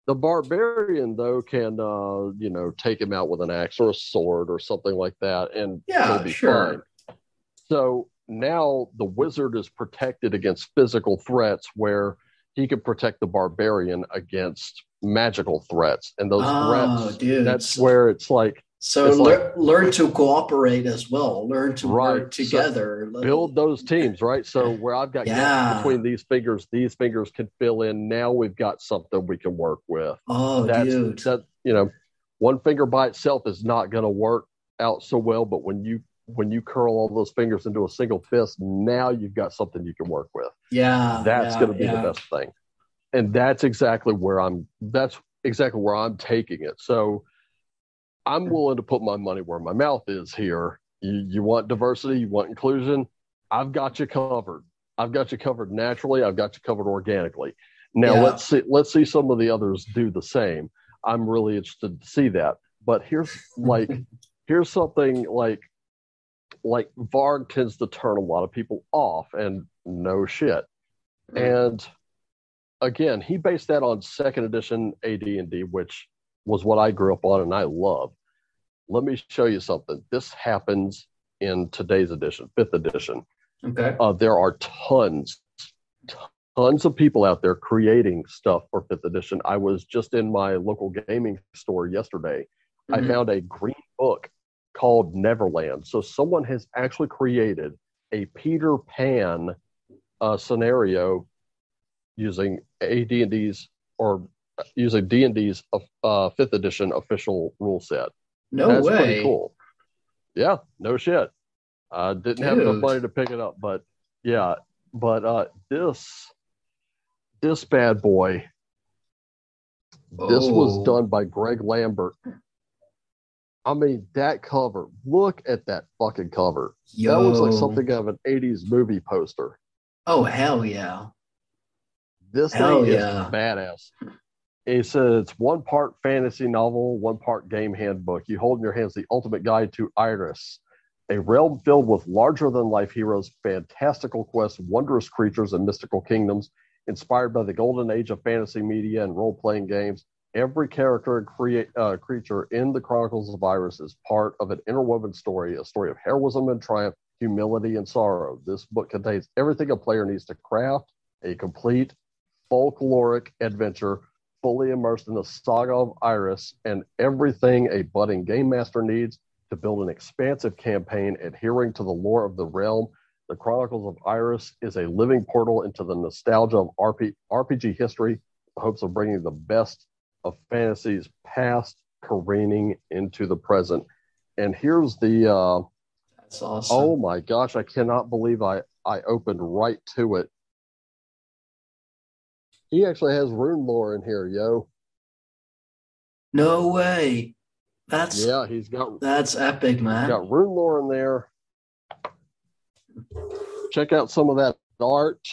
The barbarian though can uh, you know take him out with an axe or a sword or something like that, and Yeah, be sure. fine. So now the wizard is protected against physical threats where he can protect the barbarian against magical threats. And those Oh, threats, dude. that's where it's like So It's lear- learn to cooperate as well. Learn to Right. work So together. build those teams, right? So where I've got Yeah. between these fingers, these fingers can fill in. Now we've got something we can work with. Oh, That's dude. that you know, one finger by itself is not going to work out so well, but when you when you curl all those fingers into a single fist, now you've got something you can work with. yeah. that's yeah, going to be yeah. the best thing and that's exactly where i'm that's exactly where i'm taking it so i'm willing to put my money where my mouth is here you, you want diversity you want inclusion i've got you covered i've got you covered naturally i've got you covered organically now Yeah. let's see let's see some of the others do the same i'm really interested to see that but here's like here's something like like varg tends to turn a lot of people off and no shit and again, he based that on second edition AD&D, which was what I grew up on and I love. Let me show you something. This happens in today's edition, fifth edition. Okay. Uh, there are tons, tons of people out there creating stuff for fifth edition. I was just in my local gaming store yesterday. I Mhm. found a green book called Neverland. So someone has actually created a Peter Pan uh, scenario using AD&D's or using D&D's uh, fifth edition official rule set. No That's way. pretty cool. Yeah, no shit. I didn't have enough money to pick it up, but yeah, but uh, this this bad boy, this was Oh. done by Greg Lambert. I mean, that cover. Look at that fucking cover. Yo. That looks like something out of an '80s movie poster. Oh hell yeah. This Hell thing yeah. is badass. It says it's one part fantasy novel, one part game handbook. You hold in your hands the ultimate guide to Iris, a realm filled with larger than life heroes, fantastical quests, wondrous creatures, and mystical kingdoms, inspired by the golden age of fantasy media and role playing games. Every character and uh, creature in the Chronicles of Aeres is part of an interwoven story, a story of heroism and triumph, humility and sorrow. This book contains everything a player needs to craft a complete folkloric adventure fully immersed in the saga of Aeres and everything a budding game master needs to build an expansive campaign adhering to the lore of the realm. The Chronicles of Aeres is a living portal into the nostalgia of RP, RPG history, the hopes of bringing the best of fantasies past careening into the present. And here's the uh, That's awesome. oh my gosh, I cannot believe I I opened right to it. He actually has rune lore in here, yo. no way. That's Yeah, he's got that's epic, man. got rune lore in there. Check out some of that art.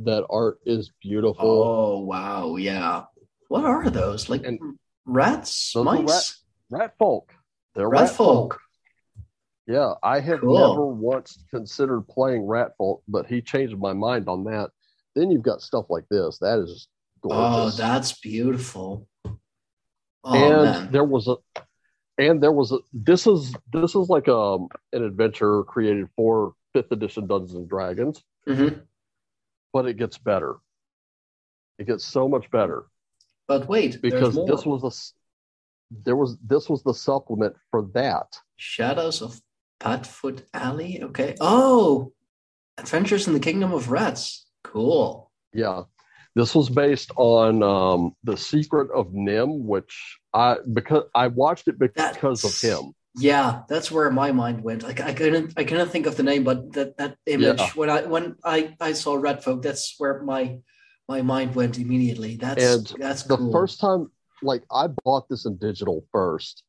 That art is beautiful. Oh wow, yeah. What are those? Like And- rats, mice, Rat folk. They're rat folk. Yeah, I have Cool. never once considered playing Rat Folk, but he changed my mind on that. Then you've got stuff like this. That is gorgeous. Oh, that's beautiful. Oh and man. there was a and there was a this is this is like um an adventure created for fifth edition Dungeons and Dragons, Mhm. but it gets better. It gets so much better But wait, because more. this was a there was this was the supplement for that. Shadows of Padfoot Alley. Okay. Oh, Adventures in the Kingdom of Rats. Cool. Yeah. This was based on um, the Secret of NIMH, which I because I watched it because That's- of him. Yeah, that's where my mind went. Like I couldn't, I couldn't think of the name, but that that image Yeah. when I when I I saw Red Folk, that's where my my mind went immediately. That's And that's The cool. first time, like I bought this in digital first.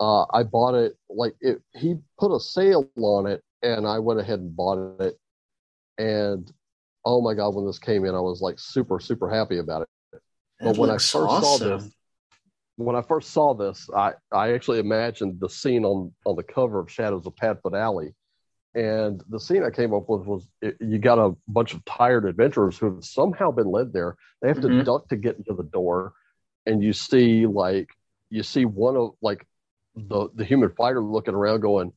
Uh, I bought it like it. He put a sale on it, and I went ahead and bought it. And oh my god, when this came in, I was like super super happy about it. That but when I first saw this, when I first saw this, I, I actually imagined the scene on, on the cover of Shadows of Padfoot Alley. And the scene I came up with was it, you got a bunch of tired adventurers who have somehow been led there. They have to Mhm. duck to get into the door. And you see, like, you see one of, like, the, the human fighter looking around going,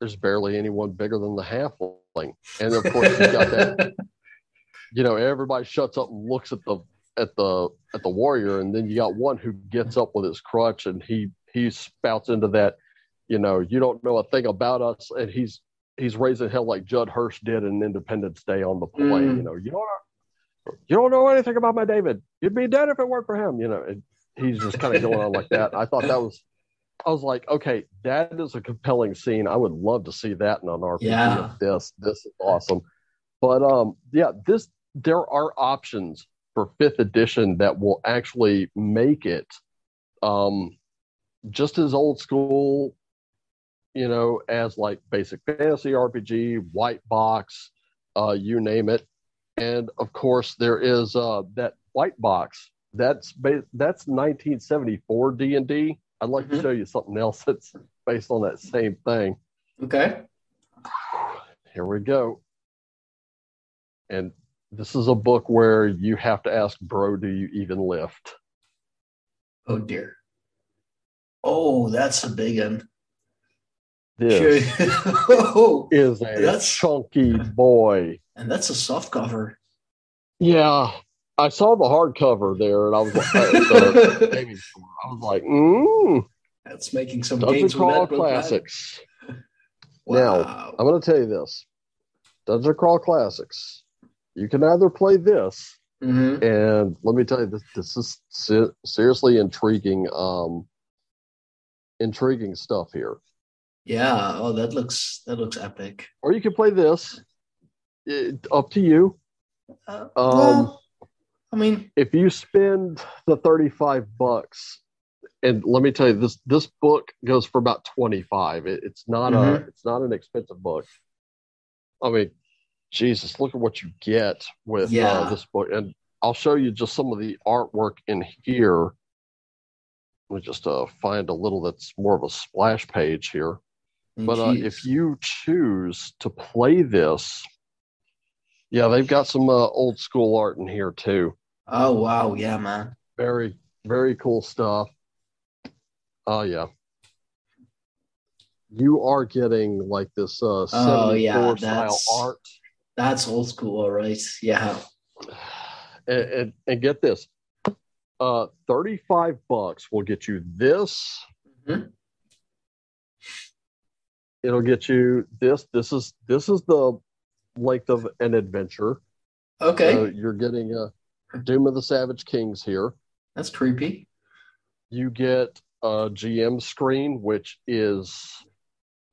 there's barely anyone bigger than the halfling. And of course, you got that you know everybody shuts up and looks at the at the at the warrior and then you got one who gets up with his crutch and he he spouts into that you know you don't know a thing about us. And he's he's raising hell like judd hirsch did in independence day on the plane Mm. you know. You don't you don't know anything about my david. You'd be dead if it weren't for him you know. And he's just kind of going on like that. I thought that was i was like okay that is a compelling scene. I would love to see that in an rpg Yeah. of this this is awesome. But um yeah this there are options for fifth edition that will actually make it um just as old school you know as like basic fantasy rpg white box uh you name it and of course there is uh that white box that's ba- that's 1974 d&d i'd like to Mhm. show you something else that's based on that same thing okay. here we go. And this is a book where you have to ask, bro, do you even lift? Oh dear. Oh, that's a big one. This oh, is a That's- chunky boy. and that's a soft cover. Yeah. I saw the hardcover there and I was like, at the gaming store. I was like, mm, That's making some Dungeon gains Crawl. Classics. Wow. Now, I'm going to tell you this Dungeon Crawl Classics. You can either play this Mhm. and let me tell you this this is se- seriously intriguing um intriguing stuff here Yeah. Oh, that looks that looks epic. or you can play this it, up to you Uh, um well, I mean, if you spend the 35 bucks and let me tell you this this book goes for about 25 it, it's not a Mhm. it's not an expensive book i mean jesus look at what you get with Yeah. uh, this book and i'll show you just some of the artwork in here let me just uh, find a little that's more of a splash page here but uh, if you choose to play this yeah they've got some uh, old school art in here too oh wow, yeah, man. Very, very cool stuff. Oh yeah. You are getting like this uh 74 Oh, yeah, style that's- art. That's old school, all right. Yeah. And, and, and get this. Uh 35 bucks will get you this. Mhm. It'll get you this. This is this is the length of an adventure. Okay. You're getting a Doom of the Savage Kings here. That's creepy. You get a GM screen, which is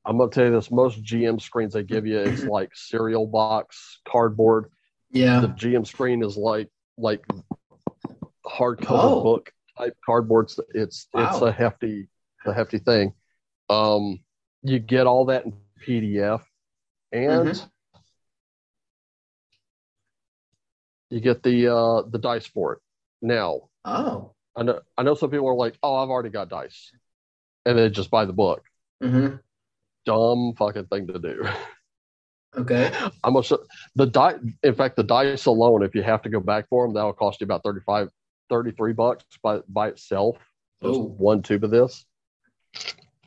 I'm gonna tell you this: most GM screens they give you, it's like cereal box cardboard. Yeah. The GM screen is like like hardcover Oh. book type cardboard. It's it's it's a hefty a hefty thing. Um, you get all that in PDF, and Mhm. you get the uh the dice for it. Now, Oh. I know I know some people are like, "Oh, I've already got dice," and they just buy the book. hmm Dumb fucking thing to do. Okay. I'm gonna the die. In fact, the dice alone, if you have to go back for them, that'll cost you about 35, 33 bucks by by itself. Just Oh. one tube of this.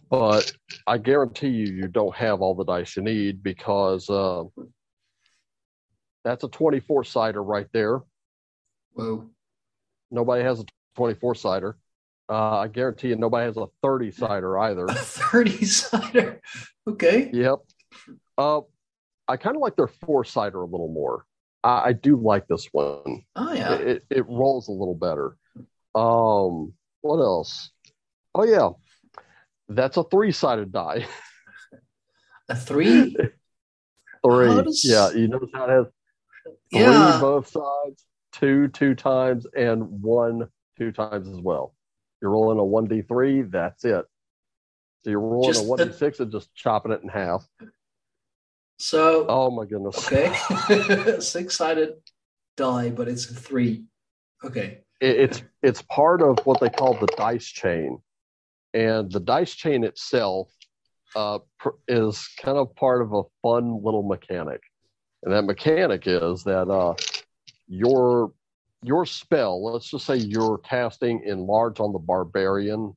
But I guarantee you, you don't have all the dice you need because uh, that's a 24 sider right there. Whoa. Nobody has a 24 sider. Uh, I guarantee you, nobody has a 30 sider either. A 30 sider. Okay. Yep. Uh, I kind of like their four sider a little more. I, I do like this one. Oh, yeah. It, it rolls a little better. Um, what else? Oh yeah, that's a three sided die. A three? three. Does- Yeah, you notice how it has three Yeah. both sides, two two times, and one two times as well. You're rolling a one d three. That's it. So you're rolling Just a one d six and just chopping it in half. So, Oh my goodness. okay. Six sided die, but it's a three. Okay. it, it's it's part of what they call the dice chain, and the dice chain itself uh, pr- is kind of part of a fun little mechanic, and that mechanic is that uh, your your spell. Let's just say you're casting enlarge on the barbarian.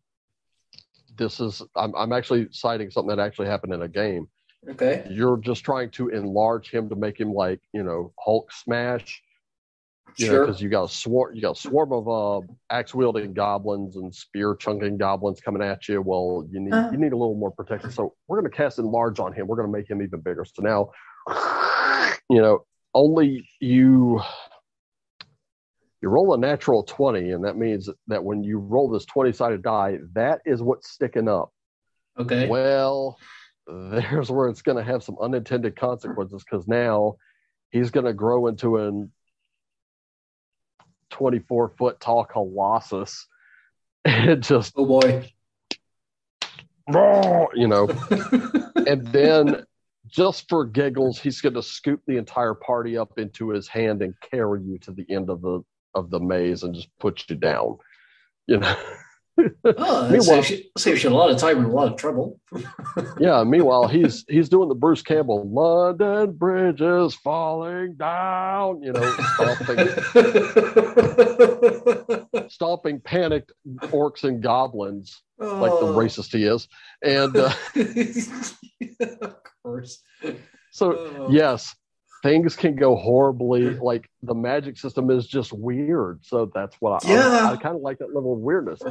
This is I'm I'm actually citing something that actually happened in a game Okay. you're just trying to enlarge him to make him like you know Hulk smash. You Sure. because you got a swarm, you got a swarm of uh, axe wielding goblins and spear chunking goblins coming at you. Well, you need Uh. you need a little more protection. So we're going to cast enlarge on him. We're going to make him even bigger. So now, you know, only you you roll a natural twenty, and that means that when you roll this twenty sided die, that is what's sticking up. Okay. Well, there's where it's going to have some unintended consequences because now he's going to grow into an 24 foot tall colossus and just, oh boy. you know, and then just for giggles, he's going to scoop the entire party up into his hand and carry you to the end of the of the maze and just put you down. You know. Oh, that saves you, saves you a lot of time and a lot of trouble. Yeah. Meanwhile, he's he's doing the Bruce Campbell London Bridge is falling down. You know, stomping, stomping panicked orcs and goblins like the Oh. racist he is. And uh, of course. so, Oh. yes, things can go horribly. Like the magic system is just weird. So that's what I Yeah. I, kind of like that level of weirdness.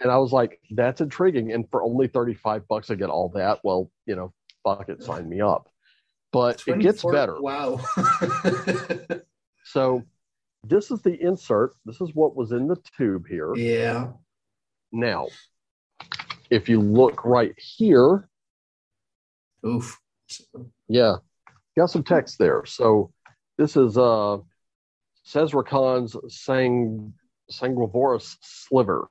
And I was like, that's intriguing. And for only 35 bucks, I get all that. Well, you know, fuck it, sign me up. But it gets better. Wow. So this is the insert. This is what was in the tube here. yeah. Now, if you look right here, Oof. yeah, got some text there. So this is uh Sezrekan's Sang Sanguivorous Sliver.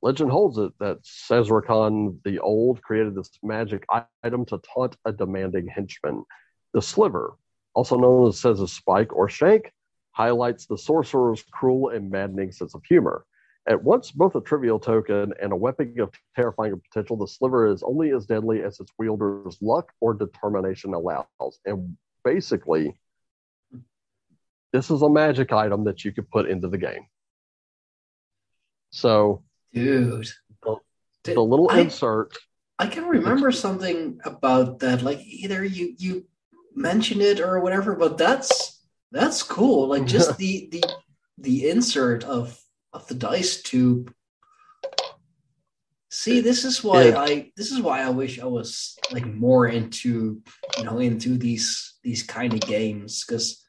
Legend holds it that Sezrekan the Old created this magic item to taunt a demanding henchman. The sliver, also known as Cesar's spike or shank, highlights the sorcerer's cruel and maddening sense of humor. At once both a trivial token and a weapon of terrifying potential, the sliver is only as deadly as its wielder's luck or determination allows. And basically, this is a magic item that you could put into the game. So, dude, the, the little I, insert. I can remember something about that. Like either you you mentioned it or whatever, but that's that's cool. Like just the the the insert of of the dice tube. See, this is why. I this is why I wish I was like more into you know into these these kind of games because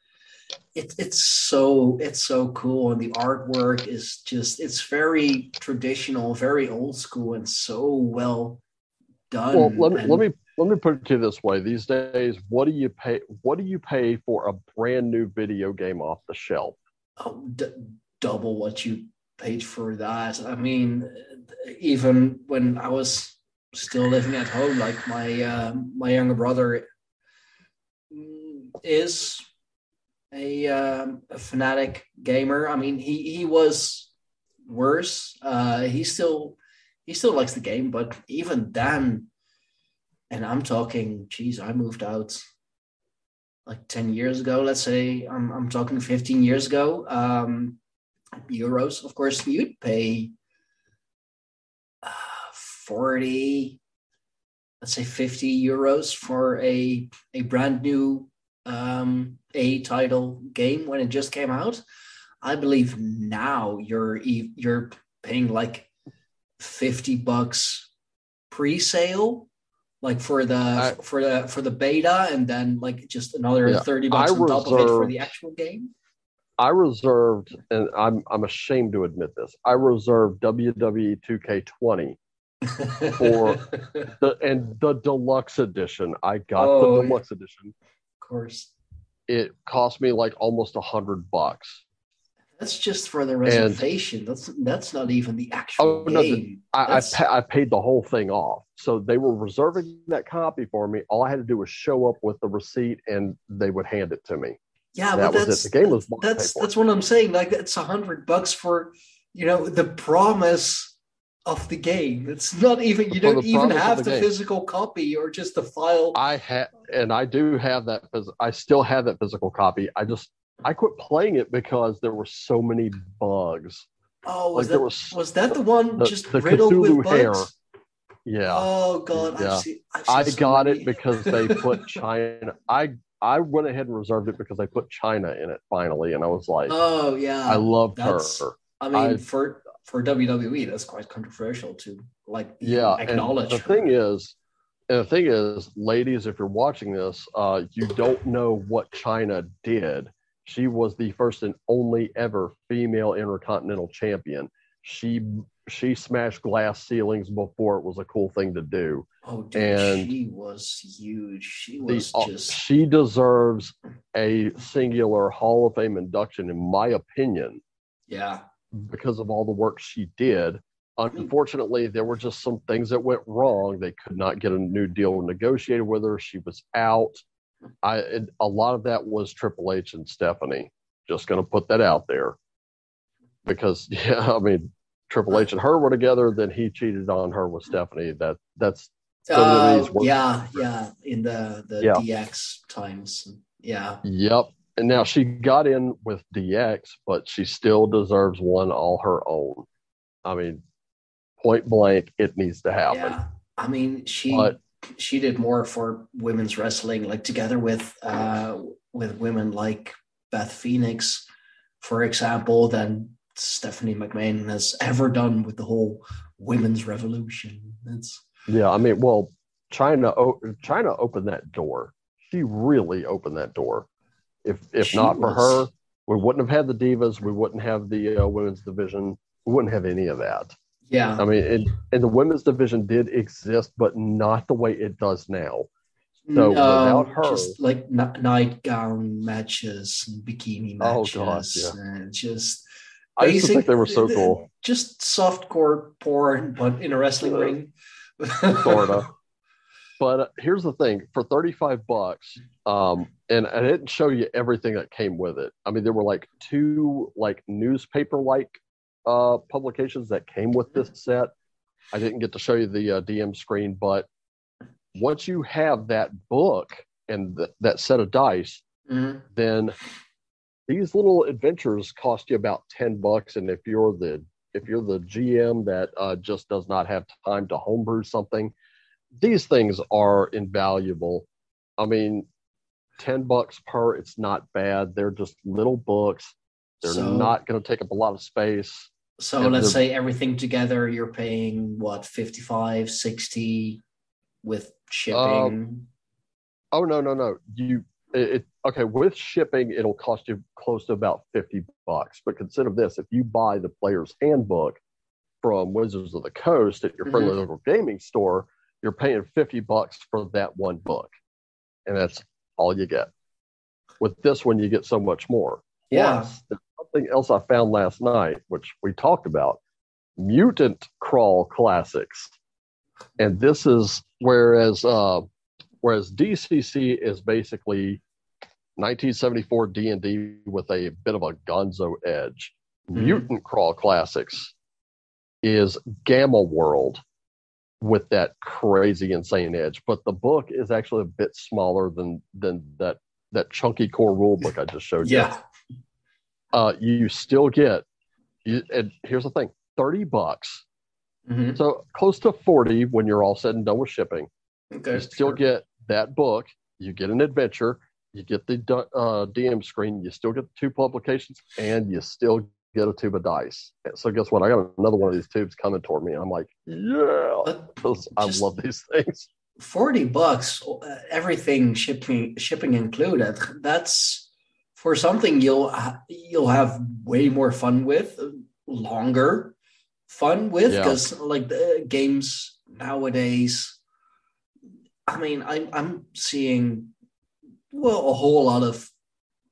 it's it's so it's so cool and the artwork is just it's very traditional, very old school, and so well done. Well, let me and- let me let me put it to you this way: these days, what do you pay? What do you pay for a brand new video game off the shelf? oh, d- double what you paid for that. I mean, even when I was still living at home, like my uh, my younger brother is a, um, a fanatic gamer. I mean, he he was worse. Uh, he still he still likes the game, but even then, and I'm talking, geez, I moved out like 10 years ago let's say i'm, I'm talking 15 years ago um euros of course you'd pay uh, 40 let's say 50 euros for a a brand new um a title game when it just came out i believe now you're you're paying like 50 bucks pre-sale like for the I- for the for the beta and then like just another Yeah, 30 bucks I on top of it for the actual game I reserved, and I'm I'm ashamed to admit this. I reserved WWE 2K20 For- the and the deluxe edition. I got Oh, the deluxe edition. of course It cost me like almost a hundred bucks. that's just for the reservation that's that's not even the actual Oh, no, the- I, I, pa- I paid the whole thing off. So they were reserving that copy for me. All I had to do was show up with the receipt, and they would hand it to me. yeah that but that's The game was that's that's what i'm saying like it's a hundred bucks for you know the promise of the game it's not even you For don't even have the the physical copy or just the file I had, and I do have that. I still have that physical copy. I just I quit playing it because there were so many bugs. oh was Like that was, was that the one the- just the riddled with Cthulhu hair. bugs yeah. oh god Yeah. I've seen, I've seen I so got many. it because they put Chyna. I I went ahead and reserved it because they put Chyna in it finally, and I was like, oh yeah I loved that's- her. I mean, I- for for WWE, that's quite controversial to like Yeah, acknowledge. the thing is, and the thing is, ladies, if you're watching this, uh, you don't know what Chyna did. She was the first and only ever female intercontinental champion. She she smashed glass ceilings before it was a cool thing to do. oh, dude, and she was huge. She The, was uh, just she deserves a singular Hall of Fame induction, in my opinion, yeah, because of all the work she did. Unfortunately, there were just some things that went wrong. They could not get a new deal negotiated with her. She was out. I it, a lot of that was Triple H and Stephanie. Just going to put that out there because yeah, I mean Triple H and her were together. Then he cheated on her with Stephanie. That that's uh, yeah, yeah. In the the Yeah. DX times, yeah. Yep. And now she got in with DX, but she still deserves one all her own. I mean, point blank, it needs to happen. Yeah, I mean, she But- she did more for women's wrestling, like together with uh with women like Beth Phoenix, for example, than Stephanie McMahon has ever done with the whole women's revolution. It's Yeah, I mean, well, Chyna o- Chyna opened that door. She really opened that door. If if She not for was- her, we wouldn't have had the divas. We wouldn't have the uh, women's division. We wouldn't have any of that. yeah, I mean, and, and the women's division did exist, but not the way it does now. So without her- just like n- nightgown matches and bikini Oh, matches, gosh, yeah. and just I used to think they were so cool. Just softcore porn, but in a wrestling Uh, ring. Sorta. But uh, here's the thing: for thirty-five bucks, um, and I didn't show you everything that came with it. I mean, there were like two like newspaper-like uh, publications that came with this set. I didn't get to show you the uh, DM screen, but once you have that book and th- that set of dice, Mhm. then these little adventures cost you about 10 bucks and if you're the if you're the GM that uh, just does not have time to homebrew something, these things are invaluable. I mean, ten bucks per, it's not bad. They're just little books. They're So- not going to take up a lot of space. So And let's say everything together, you're paying what 55, 60 with shipping. Oh no, no, no. You it, it okay with shipping, it'll cost you close to about fifty bucks. But consider this: if you buy the player's handbook from Wizards of the Coast at your friendly Mhm. local gaming store, you're paying fifty bucks for that one book, and that's all you get. With this one, you get so much more. yeah. Plus, something else I found last night, which we talked about mutant crawl classics. And this is whereas uh, whereas DCC is basically 1974 D&D with a bit of a gonzo edge. Mhm. Mutant crawl classics is Gamma World with that crazy insane edge, but the book is actually a bit smaller than than that that chunky core rule book I just showed you Yeah. uh, you still get you, and here's the thing 30 bucks Mhm. so close to 40 when you're all said and done with shipping Okay. you still sure. get that book you get an adventure you get the uh, dm screen you still get the two publications and you still get a tube of dice so guess what i got another one of these tubes coming toward me i'm like yeah i love these things 40 bucks, uh, everything shipping shipping included. That's for something you'll you'll have way more fun with, uh, longer fun with Yeah. because like the games nowadays I mean, I'm I'm seeing well a whole lot of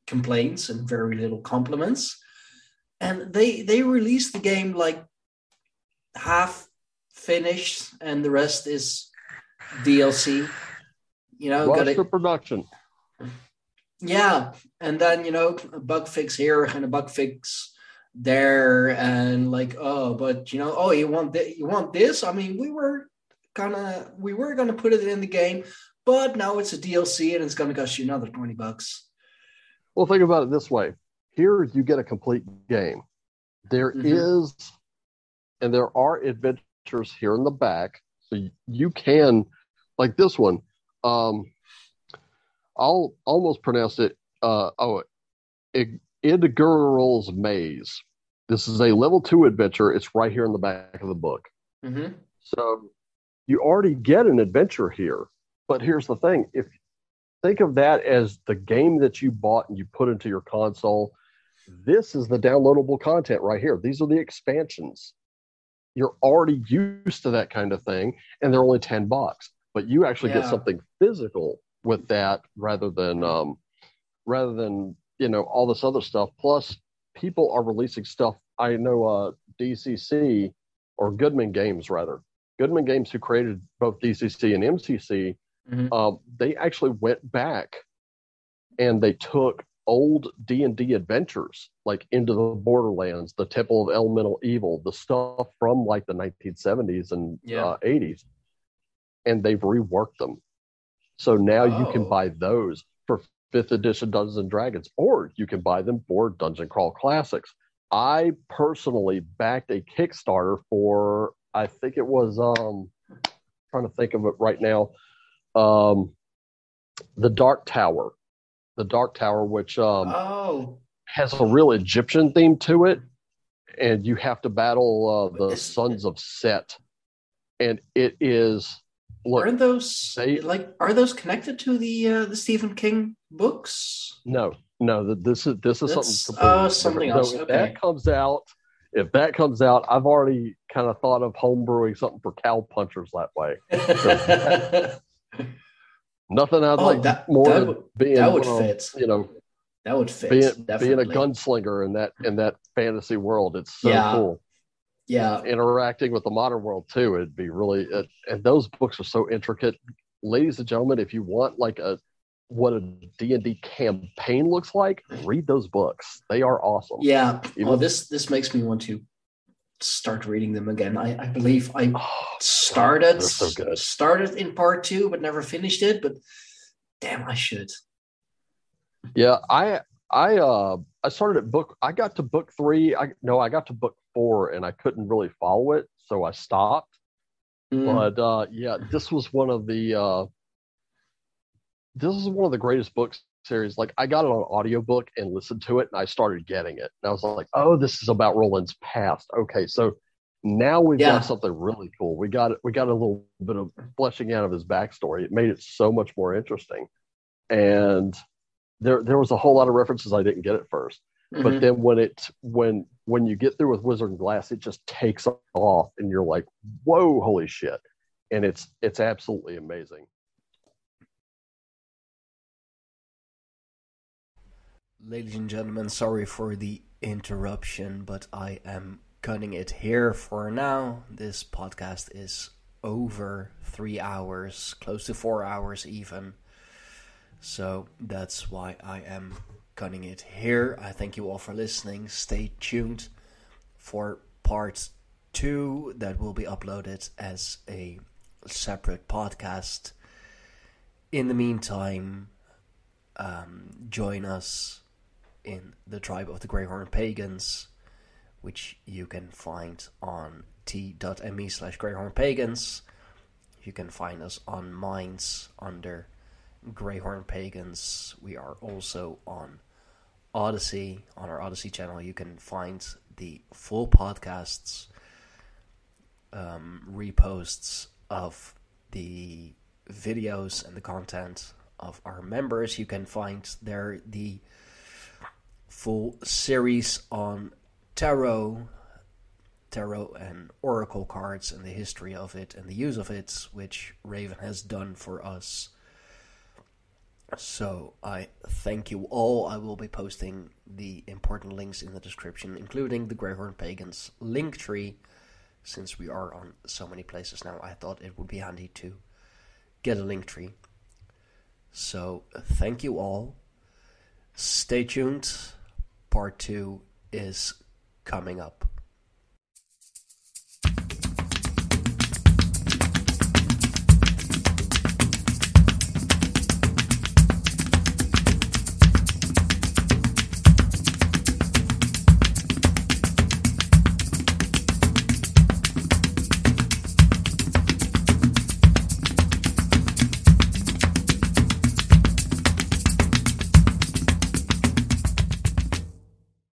complaints and very little compliments. And they they release the game like half finished and the rest is DLC. You know, got the it. production Yeah, and then you know a bug fix here and a bug fix there, and like oh, but you know oh you want thi- you want this? I mean, we were gonna we were gonna put it in the game, but now it's a DLC and it's gonna cost you another twenty bucks. Well, think about it this way. Here you get a complete game. There is, Mhm. and there are adventures here in the back. So you, can, like this one, um, I'll almost pronounce it, uh, oh, Idgurl's Maze. This is a level two adventure. It's right here in the back of the book. Mm-hmm. So you already get an adventure here. But here's the thing if think of that as the game that you bought and you put into your console, this is the downloadable content right here. These are the expansions. You're already used to that kind of thing, and they're only 10 bucks. But you actually get something physical with that rather than um rather than you know all this other stuff. Plus, people are releasing stuff. I know uh DCC or Goodman Games rather. Goodman Games, who created both DCC and MCC, Mhm. um, they actually went back and they took old D and D adventures, like into the Borderlands, the Temple of Elemental Evil, the stuff from like the 1970s and Yeah. uh, 80s, and they've reworked them. So now you Oh. can buy those for fifth edition Dungeons and Dragons, or you can buy them for Dungeon Crawl Classics. I personally backed a Kickstarter for I think it was um trying to think of it right now. Um the Dark Tower. The Dark Tower, which um oh, has a real Egyptian theme to it, and you have to battle uh, the sons of Set. And it is look aren't those they- like are those connected to the uh, the Stephen King books? No, no. th- This is this is That's- something completely oh, something else, So if okay. that comes out, if that comes out, I've already kind of thought of homebrewing something for Cowpunchers that way. Nothing I'd Oh, like that- more that than would- being that would fit. You know, that would fit. being being a gunslinger in that in that fantasy world. It's so Yeah. cool. Yeah, Interacting with the modern world too, it'd be really. It, and those books are so intricate, ladies and gentlemen. If you want like a what a D and D campaign looks like, read those books. They are awesome. yeah. Even- Well, this this makes me want to start reading them again. I, I believe I Oh, started so good. started in part two, but never finished it. But damn, I should. Yeah, I I uh I started at book I got to book three. I no, I got to book four and I couldn't really follow it, so I stopped. Mm. But uh yeah, this was one of the uh this is one of the greatest books series. Like I got it on audiobook and listened to it and I started getting it. And I was like, oh, this is about Roland's past. Okay, so now we've yeah. got something really cool. We got it, we got a little bit of fleshing out of his backstory. It made it so much more interesting. And there there was a whole lot of references I didn't get at 1st mm-hmm. but then when it when when you get through with Wizard and Glass, it just takes off, and you're like, whoa, holy shit! And it's it's absolutely amazing. Ladies and gentlemen, sorry for the interruption, but I am cutting it here for now. This podcast is over three hours, close to four hours even. So that's why I am cutting it here. I thank you all for listening. Stay tuned for part two that will be uploaded as a separate podcast. In the meantime, um, join us in the tribe of the Greyhorn Pagans, which you can find on t.me slash Greyhorn Pagans. You can find us on Minds under Greyhorn Pagans. We are also on Odysee. On our Odysee channel, you can find the full podcasts, um, reposts of the videos and the content of our members. You can find there the full series on tarot, tarot and oracle cards and the history of it and the use of it, which Raven has done for us so I thank you all. I will be posting the important links in the description, including the Greyhorn Pagans link tree. Since we are on so many places now, I thought it would be handy to get a link tree. So thank you all. Stay tuned. Part two is coming up.